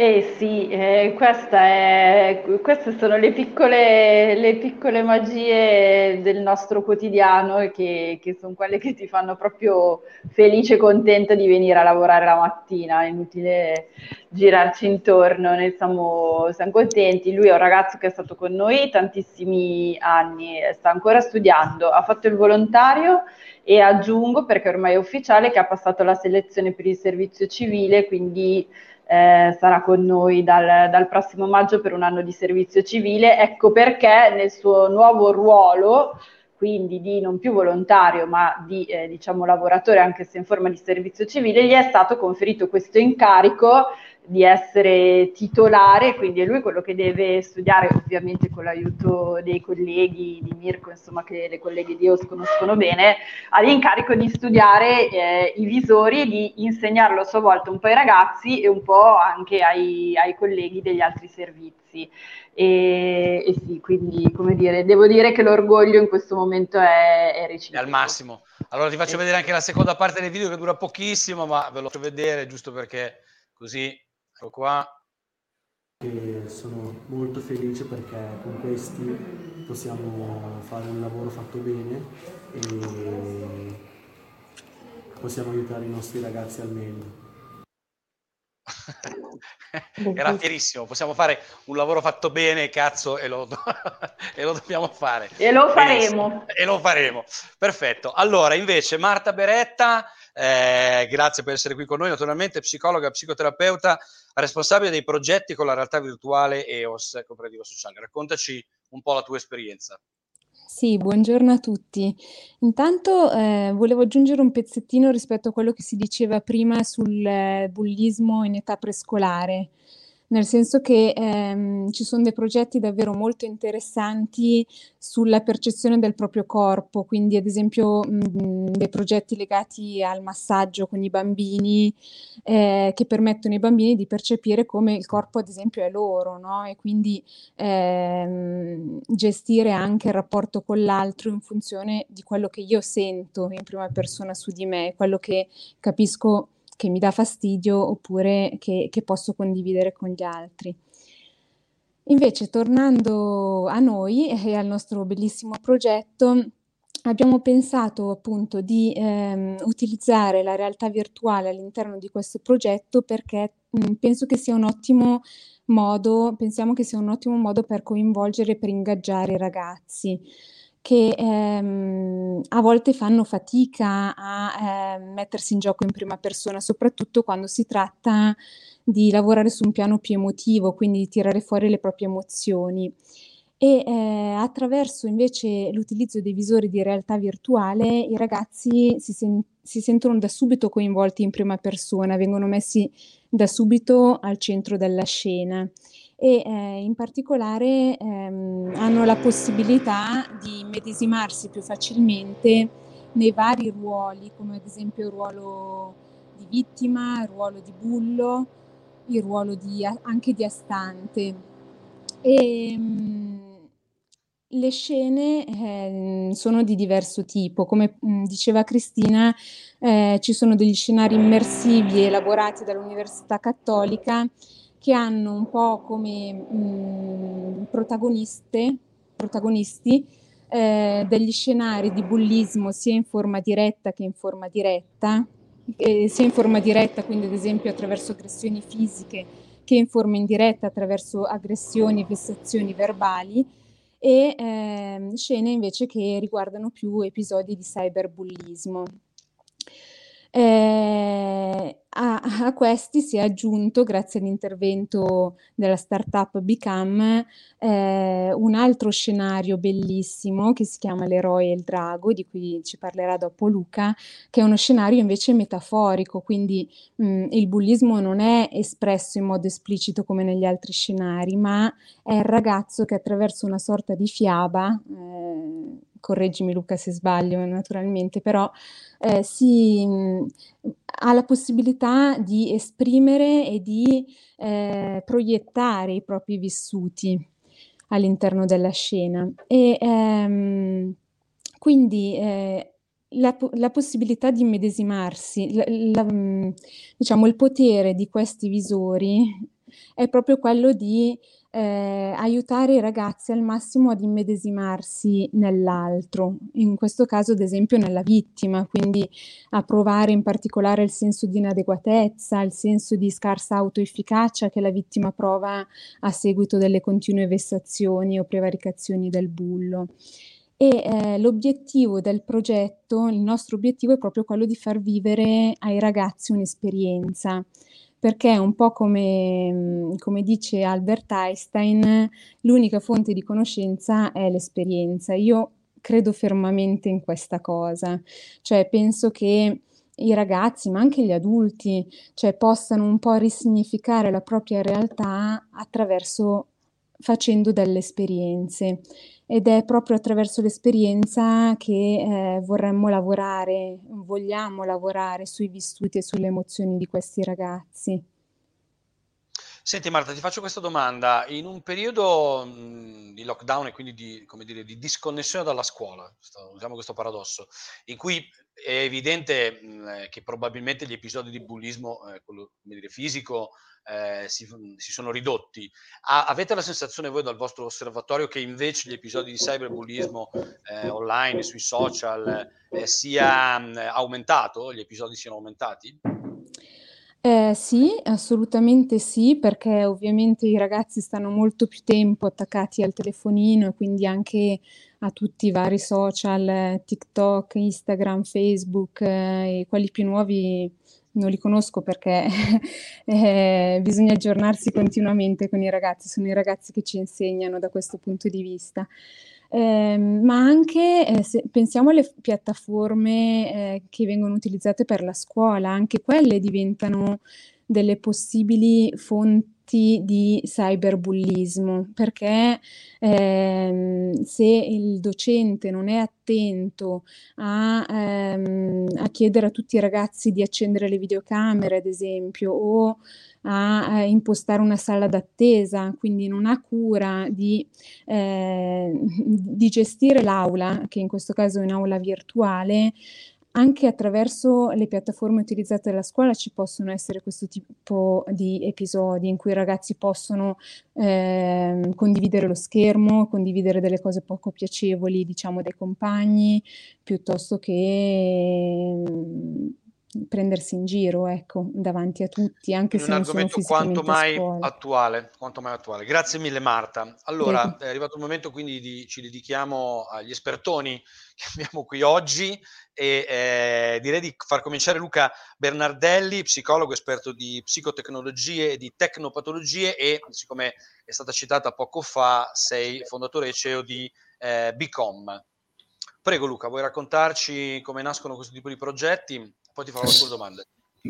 Eh sì, eh, è, queste sono le piccole, le piccole, magie del nostro quotidiano che, che sono quelle che ti fanno proprio felice e contenta di venire a lavorare la mattina. È inutile girarci intorno, ne siamo, siamo contenti. Lui è un ragazzo che è stato con noi tantissimi anni, sta ancora studiando, ha fatto il volontario e aggiungo, perché ormai è ufficiale, che ha passato la selezione per il servizio civile, quindi eh, sarà con noi dal, dal, prossimo maggio per un anno di servizio civile. Ecco perché nel suo nuovo ruolo, quindi di non più volontario ma di eh, diciamo lavoratore anche se in forma di servizio civile, gli è stato conferito questo incarico di essere titolare, quindi è lui quello che deve studiare, ovviamente con l'aiuto dei colleghi di Mirko, insomma, che le colleghe di OS conoscono bene, ha l'incarico di studiare eh, i visori e di insegnarlo a sua volta un po' ai ragazzi e un po' anche ai, ai colleghi degli altri servizi. E, e, sì, quindi, come dire, devo dire che l'orgoglio in questo momento è, è reciproco. Al massimo. Allora ti faccio vedere anche la seconda parte del video che dura pochissimo, ma ve lo faccio vedere giusto perché così Ecco qua. E sono molto felice perché con questi possiamo fare un lavoro fatto bene e possiamo aiutare i nostri ragazzi al meglio. Era fierissimo, possiamo fare un lavoro fatto bene, cazzo, e lo, e lo dobbiamo fare. E lo faremo. E lo faremo. Perfetto. Allora, invece, Marta Beretta, eh, grazie per essere qui con noi, naturalmente psicologa, psicoterapeuta, responsabile dei progetti con la realtà virtuale EOS, Cooperativa Sociale. Raccontaci un po' la tua esperienza. Sì, buongiorno a tutti. Intanto eh, volevo aggiungere un pezzettino rispetto a quello che si diceva prima sul eh, bullismo in età prescolare nel senso che ehm, ci sono dei progetti davvero molto interessanti sulla percezione del proprio corpo, quindi ad esempio mh, dei progetti legati al massaggio con i bambini eh, che permettono ai bambini di percepire come il corpo ad esempio è loro, no? E quindi ehm, gestire anche il rapporto con l'altro in funzione di quello che io sento in prima persona su di me, quello che capisco che mi dà fastidio oppure che, che posso condividere con gli altri. Invece, tornando a noi e al nostro bellissimo progetto, abbiamo pensato appunto di ehm, utilizzare la realtà virtuale all'interno di questo progetto perché mh, penso che sia un ottimo modo, pensiamo che sia un ottimo modo per coinvolgere e per ingaggiare i ragazzi che ehm, a volte fanno fatica a eh, mettersi in gioco in prima persona, soprattutto quando si tratta di lavorare su un piano più emotivo, quindi di tirare fuori le proprie emozioni. E eh, attraverso invece l'utilizzo dei visori di realtà virtuale i ragazzi si, sen- si sentono da subito coinvolti in prima persona, vengono messi da subito al centro della scena e eh, in particolare ehm, hanno la possibilità di medesimarsi più facilmente nei vari ruoli, come ad esempio il ruolo di vittima, il ruolo di bullo, il ruolo di, anche di astante. E, ehm, le scene eh, sono di diverso tipo, come mh, mm, diceva Cristina, eh, ci sono degli scenari immersivi elaborati dall'Università Cattolica che hanno un po' come mh, mm, protagoniste, protagonisti eh, degli scenari di bullismo sia in forma diretta che in forma diretta, eh, sia in forma diretta, quindi ad esempio attraverso aggressioni fisiche, che in forma indiretta attraverso aggressioni e vessazioni verbali e eh, scene invece che riguardano più episodi di cyberbullismo. Eh, a, a, questi si è aggiunto, grazie all'intervento della startup Become, eh, un altro scenario bellissimo che si chiama L'eroe e il drago, di cui ci parlerà dopo Luca, che è uno scenario invece metaforico, quindi mh, il bullismo non è espresso in modo esplicito come negli altri scenari, ma è il ragazzo che attraverso una sorta di fiaba, eh, correggimi Luca se sbaglio naturalmente, però eh, si mh, ha la possibilità di esprimere e di eh, proiettare i propri vissuti all'interno della scena. E ehm, quindi eh, la, la, possibilità di immedesimarsi, la, la, diciamo il potere di questi visori è proprio quello di eh, aiutare i ragazzi al massimo ad immedesimarsi nell'altro, in questo caso ad esempio nella vittima, quindi a provare in particolare il senso di inadeguatezza, il senso di scarsa autoefficacia che la vittima prova a seguito delle continue vessazioni o prevaricazioni del bullo. E eh, l'obiettivo del progetto, il nostro obiettivo è proprio quello di far vivere ai ragazzi un'esperienza perché un po' come, mm, come, dice Albert Einstein, l'unica fonte di conoscenza è l'esperienza. Io credo fermamente in questa cosa, cioè penso che i ragazzi, ma anche gli adulti, cioè, possano un po' risignificare la propria realtà attraverso facendo delle esperienze ed è proprio attraverso l'esperienza che eh, vorremmo lavorare, vogliamo lavorare sui vissuti e sulle emozioni di questi ragazzi. Senti Marta, ti faccio questa domanda. In un periodo mh, di lockdown e quindi di, dire, di, disconnessione dalla scuola, usiamo questo paradosso, in cui è evidente mh, che probabilmente gli episodi di bullismo, eh, quello dire, fisico, eh, si, si, sono ridotti. A, avete la sensazione voi dal vostro osservatorio che invece gli episodi di cyberbullismo eh, online, sui social, eh, sia mh, aumentato, gli episodi siano aumentati? Eh, sì, assolutamente sì, perché ovviamente i ragazzi stanno molto più tempo attaccati al telefonino e quindi anche a tutti i vari social, TikTok, Instagram, Facebook eh, e quelli più nuovi non li conosco perché eh, bisogna aggiornarsi continuamente con i ragazzi, sono i ragazzi che ci insegnano da questo punto di vista. Eh, ma anche eh, se pensiamo alle piattaforme eh, che vengono utilizzate per la scuola, anche quelle diventano delle possibili fonti di cyberbullismo, perché ehm, se il docente non è attento a, ehm, a, chiedere a tutti i ragazzi di accendere le videocamere, ad esempio, o a, a impostare una sala d'attesa, quindi non ha cura di, eh, di gestire l'aula, che in questo caso è un'aula virtuale, anche attraverso le piattaforme utilizzate dalla scuola ci possono essere questo tipo di episodi in cui i ragazzi possono eh, condividere lo schermo, condividere delle cose poco piacevoli, diciamo, dai compagni, piuttosto che prendersi in giro, ecco, davanti a tutti, anche in se non sono quanto mai attuale, quanto mai attuale. Grazie mille Marta. Allora, Prego. è arrivato il momento quindi di ci dedichiamo agli espertoni che abbiamo qui oggi e eh, direi di far cominciare Luca Bernardelli, psicologo esperto di psicotecnologie e di tecnopatologie e siccome è stata citata poco fa, sei fondatore e CEO di eh, Bicom. Prego Luca, vuoi raccontarci come nascono questo tipo di progetti? Poi ti farò alcune domande.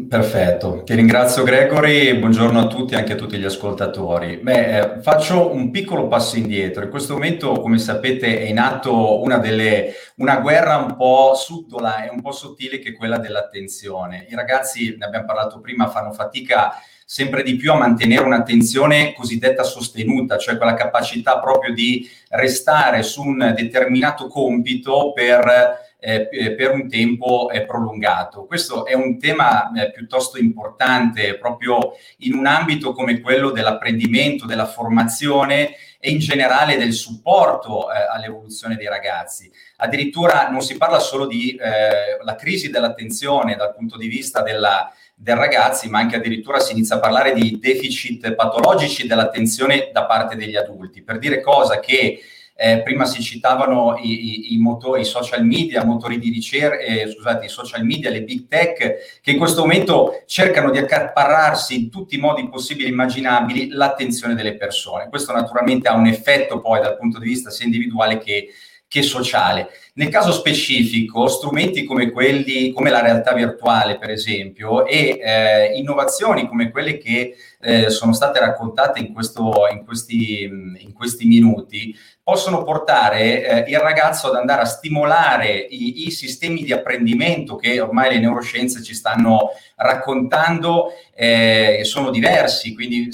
Perfetto, ti ringrazio Gregory e buongiorno a tutti, anche a tutti gli ascoltatori. Beh, eh, faccio un piccolo passo indietro. In questo momento, come sapete, è in atto una, delle, una guerra un po' subdola e un po' sottile che è quella dell'attenzione. I ragazzi, ne abbiamo parlato prima, fanno fatica sempre di più a mantenere un'attenzione cosiddetta sostenuta, cioè quella capacità proprio di restare su un determinato compito per eh, per un tempo eh, prolungato. Questo è un tema eh, piuttosto importante proprio in un ambito come quello dell'apprendimento, della formazione e in generale del supporto eh, all'evoluzione dei ragazzi. Addirittura non si parla solo di eh, crisi dell'attenzione dal punto di vista della, del ragazzi, ma anche addirittura si inizia a parlare di deficit patologici dell'attenzione da parte degli adulti, per dire cosa che eh, prima si citavano i, i, i, motori, i social media, motori di ricerca, eh, scusate, i social media, le big tech, che in questo momento cercano di accaparrarsi in tutti i modi possibili e immaginabili l'attenzione delle persone. Questo naturalmente ha un effetto poi dal punto di vista sia individuale che, che sociale. Nel caso specifico, strumenti come quelli, come la realtà virtuale, per esempio, e eh, innovazioni come quelle che eh, sono state raccontate in, questo, in, questi, in questi minuti, possono portare eh, il ragazzo ad andare a stimolare i, i, sistemi di apprendimento che ormai le neuroscienze ci stanno raccontando, eh, sono diversi, quindi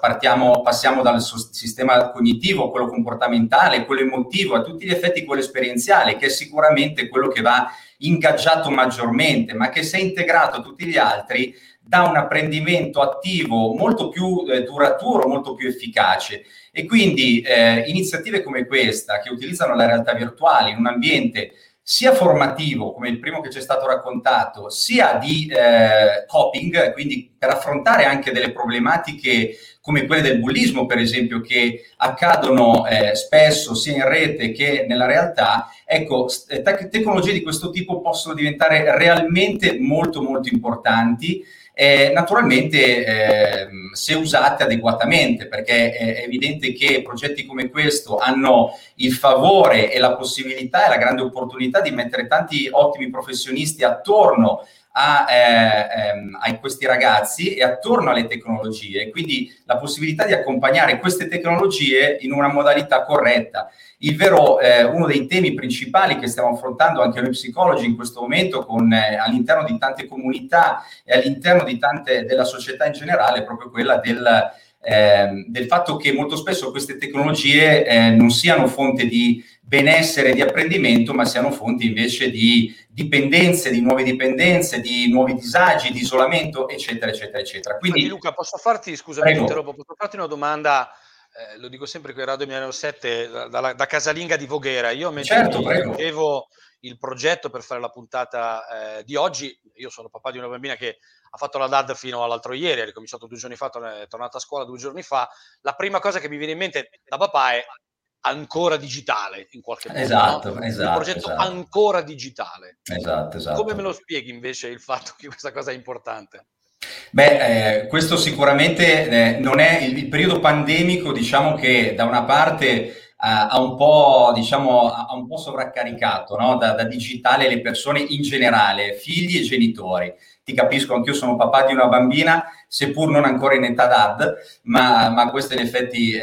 partiamo, passiamo dal sistema cognitivo, quello comportamentale, quello emotivo, a tutti gli effetti quello esperienziale, che è sicuramente quello che va ingaggiato maggiormente, ma che se integrato a tutti gli altri dà un apprendimento attivo molto più eh, duraturo, molto più efficace. E quindi eh, iniziative come questa, che utilizzano la realtà virtuale in un ambiente sia formativo, come il primo che ci è stato raccontato, sia di eh, coping, quindi per affrontare anche delle problematiche come quelle del bullismo, per esempio, che accadono eh, spesso sia in rete che nella realtà, ecco, te- tecnologie di questo tipo possono diventare realmente molto, molto importanti eh, naturalmente eh, se usate adeguatamente, perché è evidente che progetti come questo hanno il favore e la possibilità e la grande opportunità di mettere tanti ottimi professionisti attorno a, eh, ehm, a, questi ragazzi e attorno alle tecnologie, quindi la possibilità di accompagnare queste tecnologie in una modalità corretta. Il vero, eh, uno dei temi principali che stiamo affrontando anche noi psicologi in questo momento con, eh, all'interno di tante comunità e all'interno di tante, della società in generale è proprio quella del, eh, del fatto che molto spesso queste tecnologie eh, non siano fonte di benessere, di apprendimento, ma siano fonti invece di dipendenze, di nuove dipendenze, di nuovi disagi, di isolamento, eccetera, eccetera, eccetera. Quindi, Luca, posso farti, scusami, posso farti una domanda eh, lo dico sempre qui a Radio Milano 7, da, da, casalinga di Voghera. Io mentre certo, leggevo il progetto per fare la puntata eh, di oggi, io sono papà di una bambina che ha fatto la DAD fino all'altro ieri, ha ricominciato due giorni fa, è tornata a scuola due giorni fa. La prima cosa che mi viene in mente da papà è ancora digitale in qualche modo. Esatto, no? esatto. Il progetto esatto. ancora digitale. Esatto, esatto. Come me lo spieghi invece il fatto che questa cosa è importante? Beh, eh, questo sicuramente eh, non è il, il, periodo pandemico, diciamo che da una parte eh, ha, un po', diciamo, ha un po' sovraccaricato no? da, da, digitale le persone in generale, figli e genitori. Ti capisco, anch'io sono papà di una bambina, seppur non ancora in età DAD, ma, ma questo in effetti eh,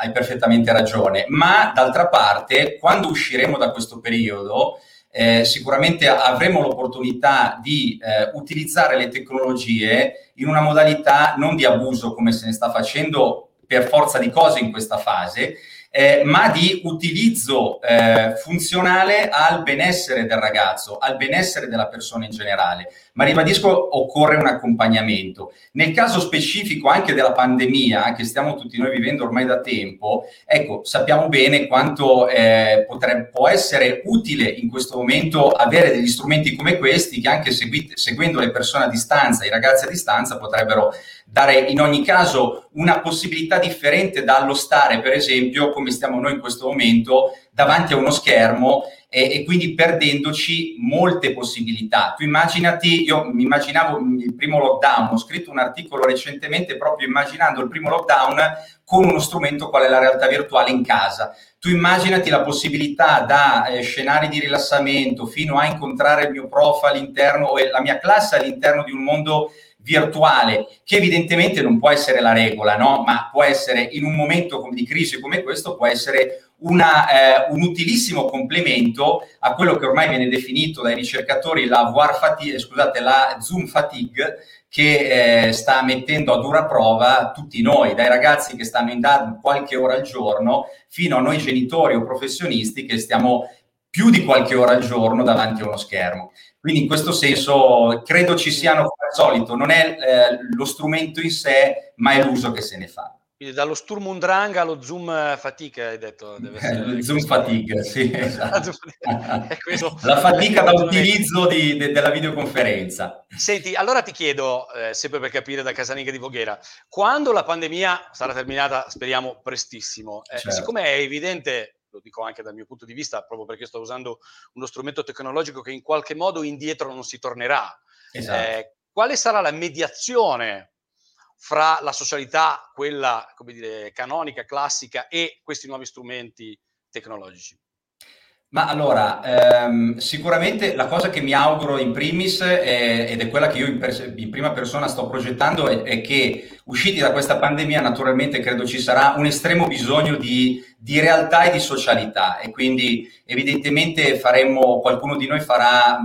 hai perfettamente ragione. Ma d'altra parte, quando usciremo da questo periodo, eh, sicuramente avremo l'opportunità di eh, utilizzare le tecnologie in una modalità non di abuso come se ne sta facendo per forza di cose in questa fase, eh, ma di utilizzo eh, funzionale al benessere del ragazzo, al benessere della persona in generale. Ma ribadisco, occorre un accompagnamento. Nel caso specifico anche della pandemia, che stiamo tutti noi vivendo ormai da tempo, ecco, sappiamo bene quanto eh, potrebbe, può essere utile in questo momento avere degli strumenti come questi che anche seguite, seguendo le persone a distanza, i ragazzi a distanza, potrebbero dare in ogni caso una possibilità differente dallo stare, per esempio, come stiamo noi in questo momento, davanti a uno schermo e, e, quindi perdendoci molte possibilità. Tu immaginati, io mi immaginavo il primo lockdown, ho scritto un articolo recentemente proprio immaginando il primo lockdown con uno strumento qual è la realtà virtuale in casa. Tu immaginati la possibilità da eh, scenari di rilassamento fino a incontrare il mio prof all'interno o la mia classe all'interno di un mondo virtuale, che evidentemente non può essere la regola, no? ma può essere in un momento di crisi come questo, può essere una, eh, un utilissimo complemento a quello che ormai viene definito dai ricercatori la, fatigue, scusate, la Zoom fatigue, che eh, sta mettendo a dura prova tutti noi, dai ragazzi che stanno in DAD qualche ora al giorno, fino a noi genitori o professionisti che stiamo più di qualche ora al giorno davanti a uno schermo. Quindi in questo senso credo ci siano, come al solito, non è eh, lo strumento in sé, ma è l'uso che se ne fa. Quindi dallo Sturm und Drang allo Zoom Fatigue, hai detto. Deve essere Zoom Fatigue, sì. Esatto. La fatica da utilizzo di, de, della videoconferenza. Senti, allora ti chiedo, eh, sempre per capire da casalinga di Voghera, quando la pandemia sarà terminata, speriamo prestissimo, eh, certo. siccome è evidente lo dico anche dal mio punto di vista, proprio perché sto usando uno strumento tecnologico che in qualche modo indietro non si tornerà. Esatto. Eh, quale sarà la mediazione fra la socialità, quella come dire, canonica, classica, e questi nuovi strumenti tecnologici? Ma allora, ehm, sicuramente la cosa che mi auguro in primis, è, ed è quella che io in, pers- in prima persona sto progettando, è, è, che usciti da questa pandemia naturalmente credo ci sarà un estremo bisogno di, di, realtà e di socialità. E quindi evidentemente faremo, qualcuno di noi farà,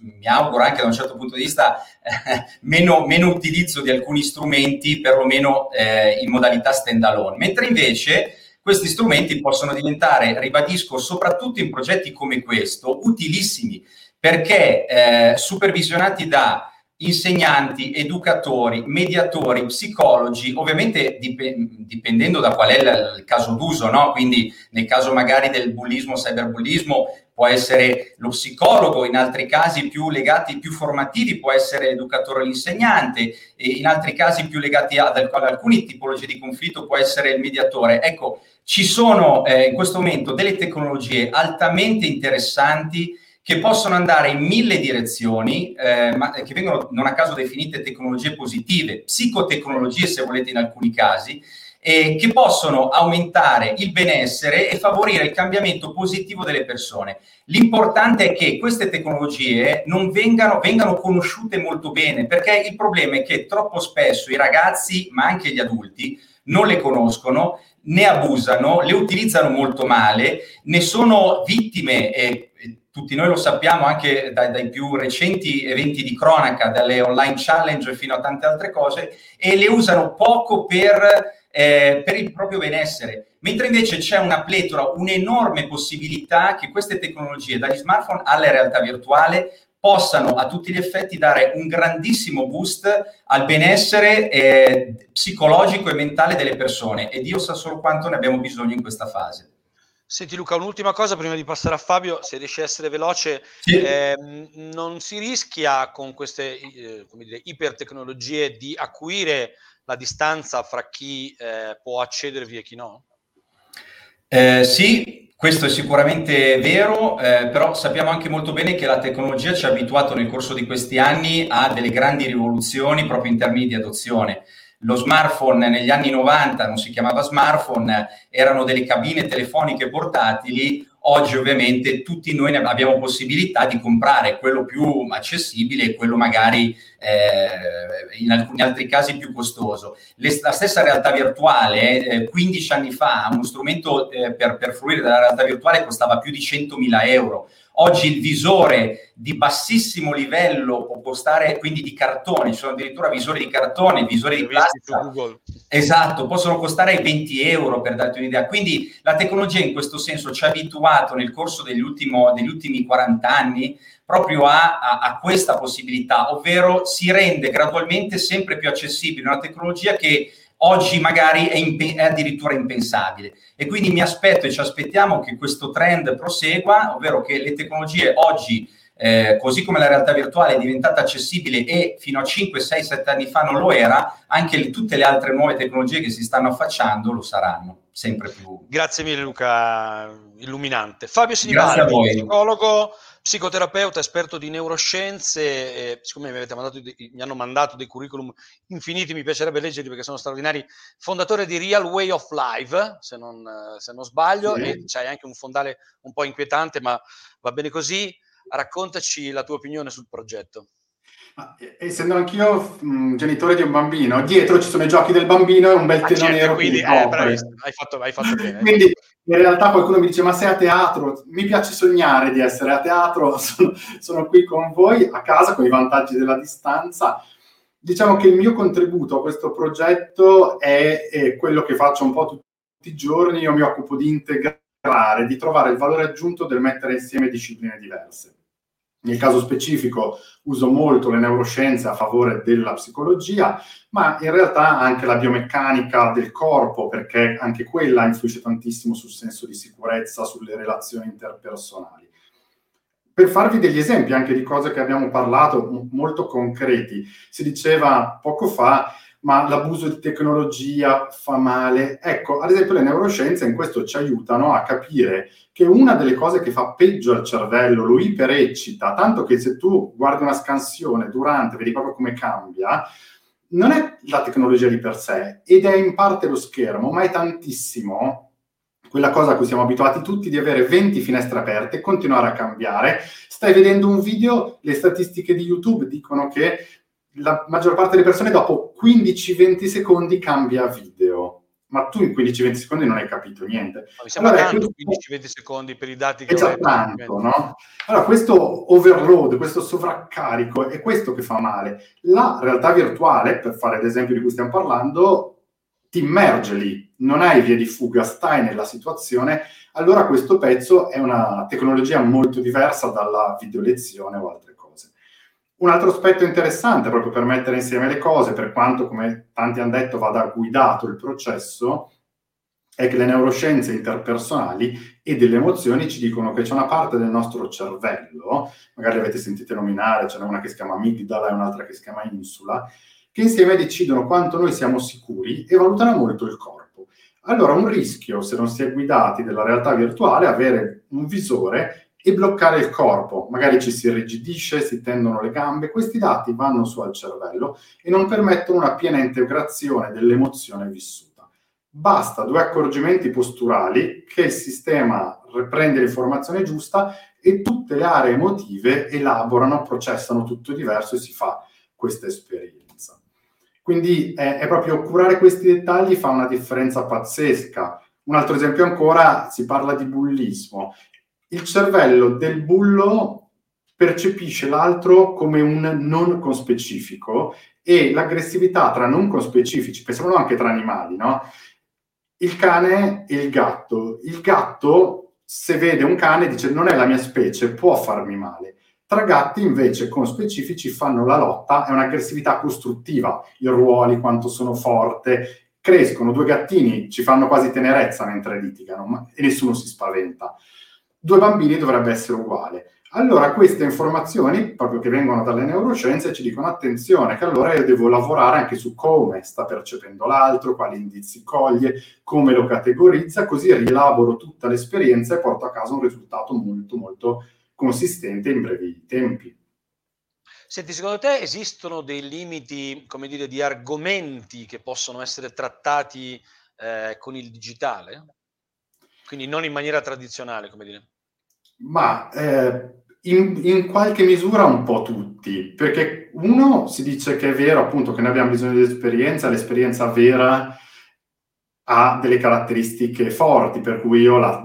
mi auguro anche da un certo punto di vista, eh, meno, meno, utilizzo di alcuni strumenti, perlomeno eh, in modalità stand alone, mentre invece questi strumenti possono diventare, ribadisco, soprattutto in progetti come questo, utilissimi perché eh, supervisionati da insegnanti, educatori, mediatori, psicologi, ovviamente dip- dipendendo da qual è il caso d'uso, no? quindi nel caso magari del bullismo, cyberbullismo, può essere lo psicologo, in altri casi più legati, più formativi, può essere l'educatore o l'insegnante, in altri casi più legati ad, ad alcune tipologie di conflitto può essere il mediatore. Ecco, ci sono eh, in questo momento delle tecnologie altamente interessanti che possono andare in mille direzioni, eh, ma che vengono non a caso definite tecnologie positive, psicotecnologie se volete in alcuni casi, eh, che possono aumentare il benessere e favorire il cambiamento positivo delle persone. L'importante è che queste tecnologie non vengano, vengano conosciute molto bene, perché il problema è che troppo spesso i ragazzi, ma anche gli adulti, non le conoscono ne abusano, le utilizzano molto male, ne sono vittime e tutti noi lo sappiamo anche dai, dai, più recenti eventi di cronaca, dalle online challenge fino a tante altre cose, e le usano poco per, eh, per il proprio benessere. Mentre invece c'è una pletora, un'enorme possibilità che queste tecnologie, dagli smartphone alla realtà virtuale, possano a tutti gli effetti dare un grandissimo boost al benessere eh, psicologico e mentale delle persone e Dio sa solo quanto ne abbiamo bisogno in questa fase. Senti Luca, un'ultima cosa prima di passare a Fabio, se riesci a essere veloce, sì. eh, non si rischia con queste eh, dire, ipertecnologie di acuire la distanza fra chi eh, può accedervi e chi no? Eh, sì, questo è sicuramente vero, eh, però sappiamo anche molto bene che la tecnologia ci ha abituato nel corso di questi anni a delle grandi rivoluzioni proprio in termini di adozione. Lo smartphone negli anni 90 non si chiamava smartphone, erano delle cabine telefoniche portatili, Oggi ovviamente tutti noi abbiamo possibilità di comprare quello più accessibile e quello magari eh, in alcuni altri casi più costoso. Le, la stessa realtà virtuale, eh, 15 anni fa, uno strumento eh, per, per fruire della realtà virtuale costava più di 100.000 euro. Oggi il visore di bassissimo livello può costare, quindi di cartone, ci sono addirittura visori di cartone, visori di plastica. Esatto, possono costare 20 euro per darti un'idea. Quindi la tecnologia in questo senso ci ha abituato nel corso degli, ultimo, degli ultimi 40 anni proprio a, a, a, questa possibilità, ovvero si rende gradualmente sempre più accessibile una tecnologia che oggi magari è, imp- è, addirittura impensabile. E quindi mi aspetto e ci aspettiamo che questo trend prosegua, ovvero che le tecnologie oggi eh, così come la realtà virtuale è diventata accessibile e fino a 5, 6, 7 anni fa non lo era, anche le, tutte le altre nuove tecnologie che si stanno affacciando lo saranno sempre più. Grazie mille Luca, illuminante. Fabio Sinibaldi, psicologo, psicoterapeuta, esperto di neuroscienze, eh, siccome mi, mandato, mi, hanno mandato dei curriculum infiniti, mi piacerebbe leggerli perché sono straordinari, fondatore di Real Way of Life, se non, se non sbaglio, sì. e c'hai anche un fondale un po' inquietante, ma va bene così. Raccontaci la tua opinione sul progetto. Essendo anch'io mh, genitore di un bambino, dietro ci sono i giochi del bambino e un bel ah, telo certo, nero. Quindi, eh, bravissimo, hai fatto, hai fatto bene. quindi in realtà qualcuno mi dice: Ma sei a teatro? Mi piace sognare di essere a teatro, sono, sono qui con voi a casa con i vantaggi della distanza. Diciamo che il mio contributo a questo progetto è, è quello che faccio un po' tutti i giorni. Io mi occupo di integrare, di trovare il valore aggiunto del mettere insieme discipline diverse nel caso specifico uso molto le neuroscienze a favore della psicologia, ma in realtà anche la biomeccanica del corpo, perché anche quella influisce tantissimo sul senso di sicurezza, sulle relazioni interpersonali. Per farvi degli esempi anche di cose che abbiamo parlato molto concreti, si diceva poco fa ma l'abuso di tecnologia fa male. Ecco, ad esempio le neuroscienze in questo ci aiutano a capire che una delle cose che fa peggio al cervello, lo ipereccita, tanto che se tu guardi una scansione durante, vedi proprio come cambia, non è la tecnologia di per sé ed è in parte lo schermo, ma è tantissimo quella cosa a cui siamo abituati tutti di avere 20 finestre aperte continuare a cambiare. Stai vedendo un video, le statistiche di YouTube dicono che la maggior parte delle persone dopo 15-20 secondi cambia video. Ma tu in 15-20 secondi non hai capito niente. Ma mi sembra allora, tanto questo... 15-20 secondi per i dati che già tanto, no? Allora, questo overload, questo sovraccarico è questo che fa male. La realtà virtuale, per fare l'esempio di cui stiamo parlando, ti immerge lì, non hai via di fuga, stai nella situazione, allora questo pezzo è una tecnologia molto diversa dalla videolezione o altre un altro aspetto interessante, proprio per mettere insieme le cose, per quanto, come tanti hanno detto, vada guidato il processo, è che le neuroscienze interpersonali e delle emozioni ci dicono che c'è una parte del nostro cervello, magari avete sentito nominare, ce n'è una che si chiama amigdala e un'altra che si chiama insula, che insieme decidono quanto noi siamo sicuri e valutano molto il corpo. Allora, un rischio, se non si è guidati della realtà virtuale, è avere un visore e bloccare il corpo. Magari ci si irrigidisce, si tendono le gambe. Questi dati vanno su al cervello e non permettono una piena integrazione dell'emozione vissuta. Basta due accorgimenti posturali che il sistema riprende l'informazione giusta e tutte le aree emotive elaborano, processano tutto diverso e si fa questa esperienza. Quindi è, è proprio curare questi dettagli fa una differenza pazzesca. Un altro esempio ancora, si parla di bullismo il cervello del bullo percepisce l'altro come un non conspecifico e l'aggressività tra non conspecifici, pensiamo anche tra animali, no? Il cane e il gatto. Il gatto, se vede un cane, dice non è la mia specie, può farmi male. Tra gatti invece con specifici fanno la lotta, è un'aggressività costruttiva, i ruoli, quanto sono forte, crescono, due gattini ci fanno quasi tenerezza mentre litigano e nessuno si spaventa due bambini dovrebbe essere uguale. Allora queste informazioni, proprio che vengono dalle neuroscienze, ci dicono attenzione che allora io devo lavorare anche su come sta percependo l'altro, quali indizi coglie, come lo categorizza, così rielaboro tutta l'esperienza e porto a casa un risultato molto molto consistente in brevi tempi. Senti, secondo te esistono dei limiti, come dire, di argomenti che possono essere trattati eh, con il digitale? Quindi non in maniera tradizionale, come dire. Ma eh, in, in, qualche misura un po' tutti, perché uno si dice che è vero appunto che noi abbiamo bisogno di esperienza, l'esperienza vera ha delle caratteristiche forti, per cui io la,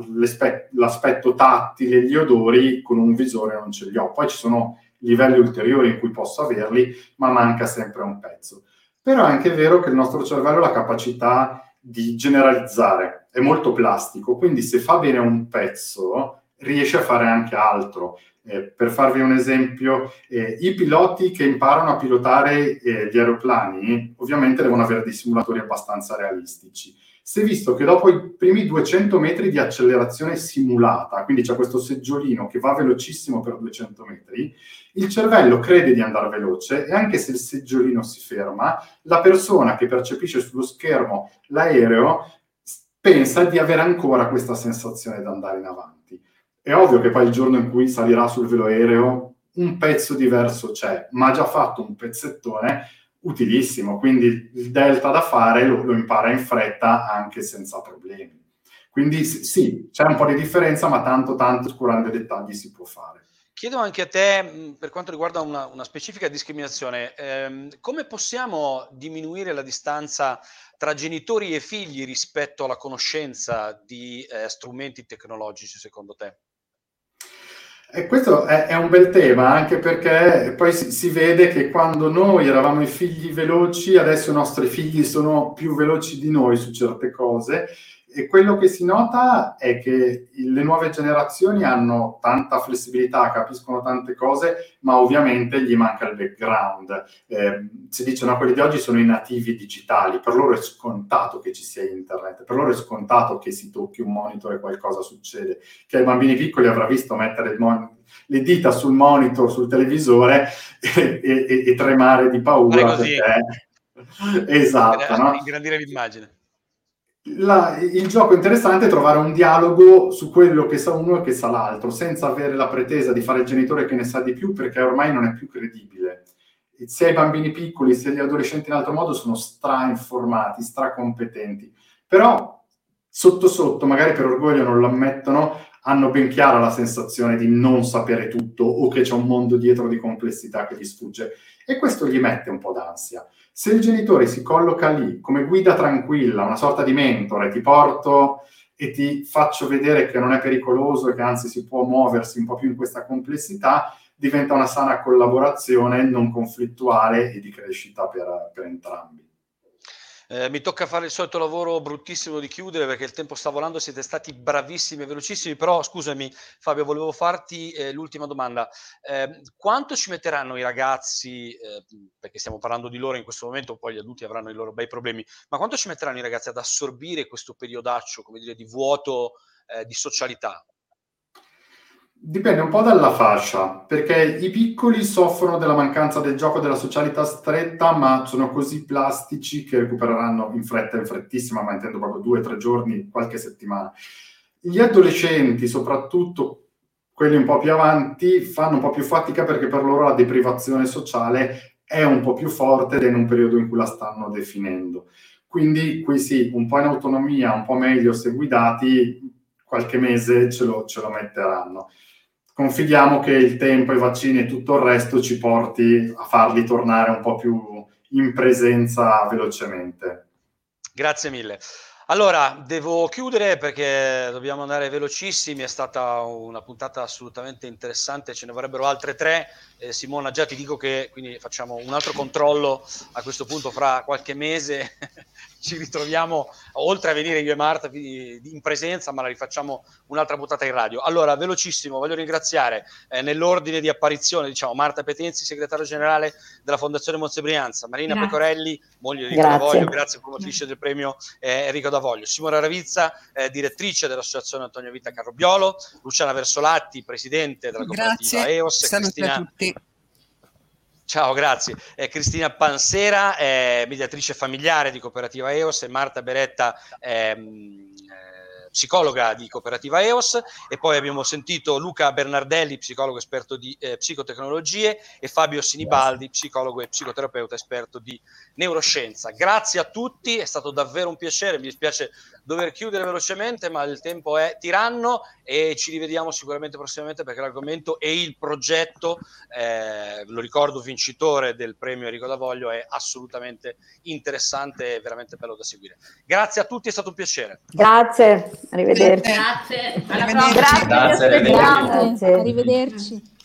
l'aspetto tattile, gli odori con un visore non ce li ho. Poi ci sono livelli ulteriori in cui posso averli, ma manca sempre un pezzo. Però è anche vero che il nostro cervello ha la capacità di generalizzare, è molto plastico, quindi se fa bene un pezzo riesce a fare anche altro. Eh, per farvi un esempio, eh, i piloti che imparano a pilotare eh, gli aeroplani ovviamente devono avere dei simulatori abbastanza realistici si è visto che dopo i primi 200 metri di accelerazione simulata, quindi c'è questo seggiolino che va velocissimo per 200 metri, il cervello crede di andare veloce e anche se il seggiolino si ferma, la persona che percepisce sullo schermo l'aereo pensa di avere ancora questa sensazione di andare in avanti. È ovvio che poi il giorno in cui salirà sul velo aereo un pezzo diverso c'è, ma ha già fatto un pezzettone utilissimo, quindi il delta da fare lo, lo impara in fretta anche senza problemi. Quindi sì, c'è un po' di differenza, ma tanto tanto oscurando i dettagli si può fare. Chiedo anche a te, per quanto riguarda una, una specifica discriminazione, ehm, come possiamo diminuire la distanza tra genitori e figli rispetto alla conoscenza di eh, strumenti tecnologici, secondo te? E questo è, è, un bel tema, anche perché poi si, si, vede che quando noi eravamo i figli veloci, adesso i nostri figli sono più veloci di noi su certe cose e quello che si nota è che le nuove generazioni hanno tanta flessibilità, capiscono tante cose, ma ovviamente gli manca il background. Eh, si dice, no, quelli di oggi sono i nativi digitali, per loro è scontato che ci sia internet, per loro è scontato che si tocchi un monitor e qualcosa succede. Che ai bambini piccoli avrà visto mettere mon- le dita sul monitor, sul televisore e, e, e tremare di paura. Perché... Esatto. No? Ingrandire l'immagine la, il gioco interessante è trovare un dialogo su quello che sa uno e che sa l'altro, senza avere la pretesa di fare il genitore che ne sa di più, perché ormai non è più credibile. Sia i bambini piccoli sia gli adolescenti in altro modo sono stra-informati, stra-competenti. Però sotto sotto, magari per orgoglio non lo ammettono, hanno ben chiara la sensazione di non sapere tutto o che c'è un mondo dietro di complessità che gli sfugge. E questo gli mette un po' d'ansia. Se il genitore si colloca lì come guida tranquilla, una sorta di mentore, ti porto e ti faccio vedere che non è pericoloso e che anzi si può muoversi un po' più in questa complessità, diventa una sana collaborazione non conflittuale e di crescita per, per entrambi. Eh, mi tocca fare il solito lavoro bruttissimo di chiudere perché il tempo sta volando, siete stati bravissimi e velocissimi, però scusami Fabio, volevo farti eh, l'ultima domanda. Eh, quanto ci metteranno i ragazzi, eh, perché stiamo parlando di loro in questo momento, poi gli adulti avranno i loro bei problemi, ma quanto ci metteranno i ragazzi ad assorbire questo periodaccio, come dire, di vuoto eh, di socialità? Dipende un po' dalla fascia, perché i piccoli soffrono della mancanza del gioco della socialità stretta, ma sono così plastici che recupereranno in fretta, in frettissima, ma intendo proprio due tre giorni, qualche settimana. Gli adolescenti, soprattutto quelli un po' più avanti, fanno un po' più fatica perché per loro la deprivazione sociale è un po' più forte ed è in un periodo in cui la stanno definendo. Quindi qui sì, un po' in autonomia, un po' meglio se guidati, qualche mese ce lo, ce lo metteranno confidiamo che il tempo, i vaccini e tutto il resto ci porti a farli tornare un po' più in presenza velocemente. Grazie mille. Allora, devo chiudere perché dobbiamo andare velocissimi, è stata una puntata assolutamente interessante, ce ne vorrebbero altre tre. Eh, Simona, già ti dico che quindi facciamo un altro controllo a questo punto fra qualche mese ci ritroviamo, oltre a venire io e Marta in presenza, ma la rifacciamo un'altra puntata in radio. Allora, velocissimo, voglio ringraziare eh, nell'ordine di apparizione, diciamo, Marta Petenzi, segretario generale della Fondazione Monze Brianza, Marina grazie. Pecorelli, moglie di Enrico Davoglio, grazie promotrice del premio eh, Enrico Davoglio, Simona Ravizza, eh, direttrice dell'Associazione Antonio Vita Carrobiolo, Luciana Versolatti, presidente della cooperativa grazie. EOS, Salute Cristina... Ciao, grazie. Eh, Cristina Pansera, eh, mediatrice familiare di Cooperativa EOS e Marta Beretta, ehm, psicologa di Cooperativa EOS e poi abbiamo sentito Luca Bernardelli, psicologo esperto di eh, psicotecnologie e Fabio Sinibaldi, psicologo e psicoterapeuta esperto di neuroscienza. Grazie a tutti, è stato davvero un piacere, mi dispiace dover chiudere velocemente, ma il tempo è tiranno e ci rivediamo sicuramente prossimamente perché l'argomento e il progetto, eh, lo ricordo vincitore del premio Enrico Davoglio, è assolutamente interessante e veramente bello da seguire. Grazie a tutti, è stato un piacere. Grazie. Arrivederci. Grazie. Alla prossima. Grazie, Grazie. Arrivederci.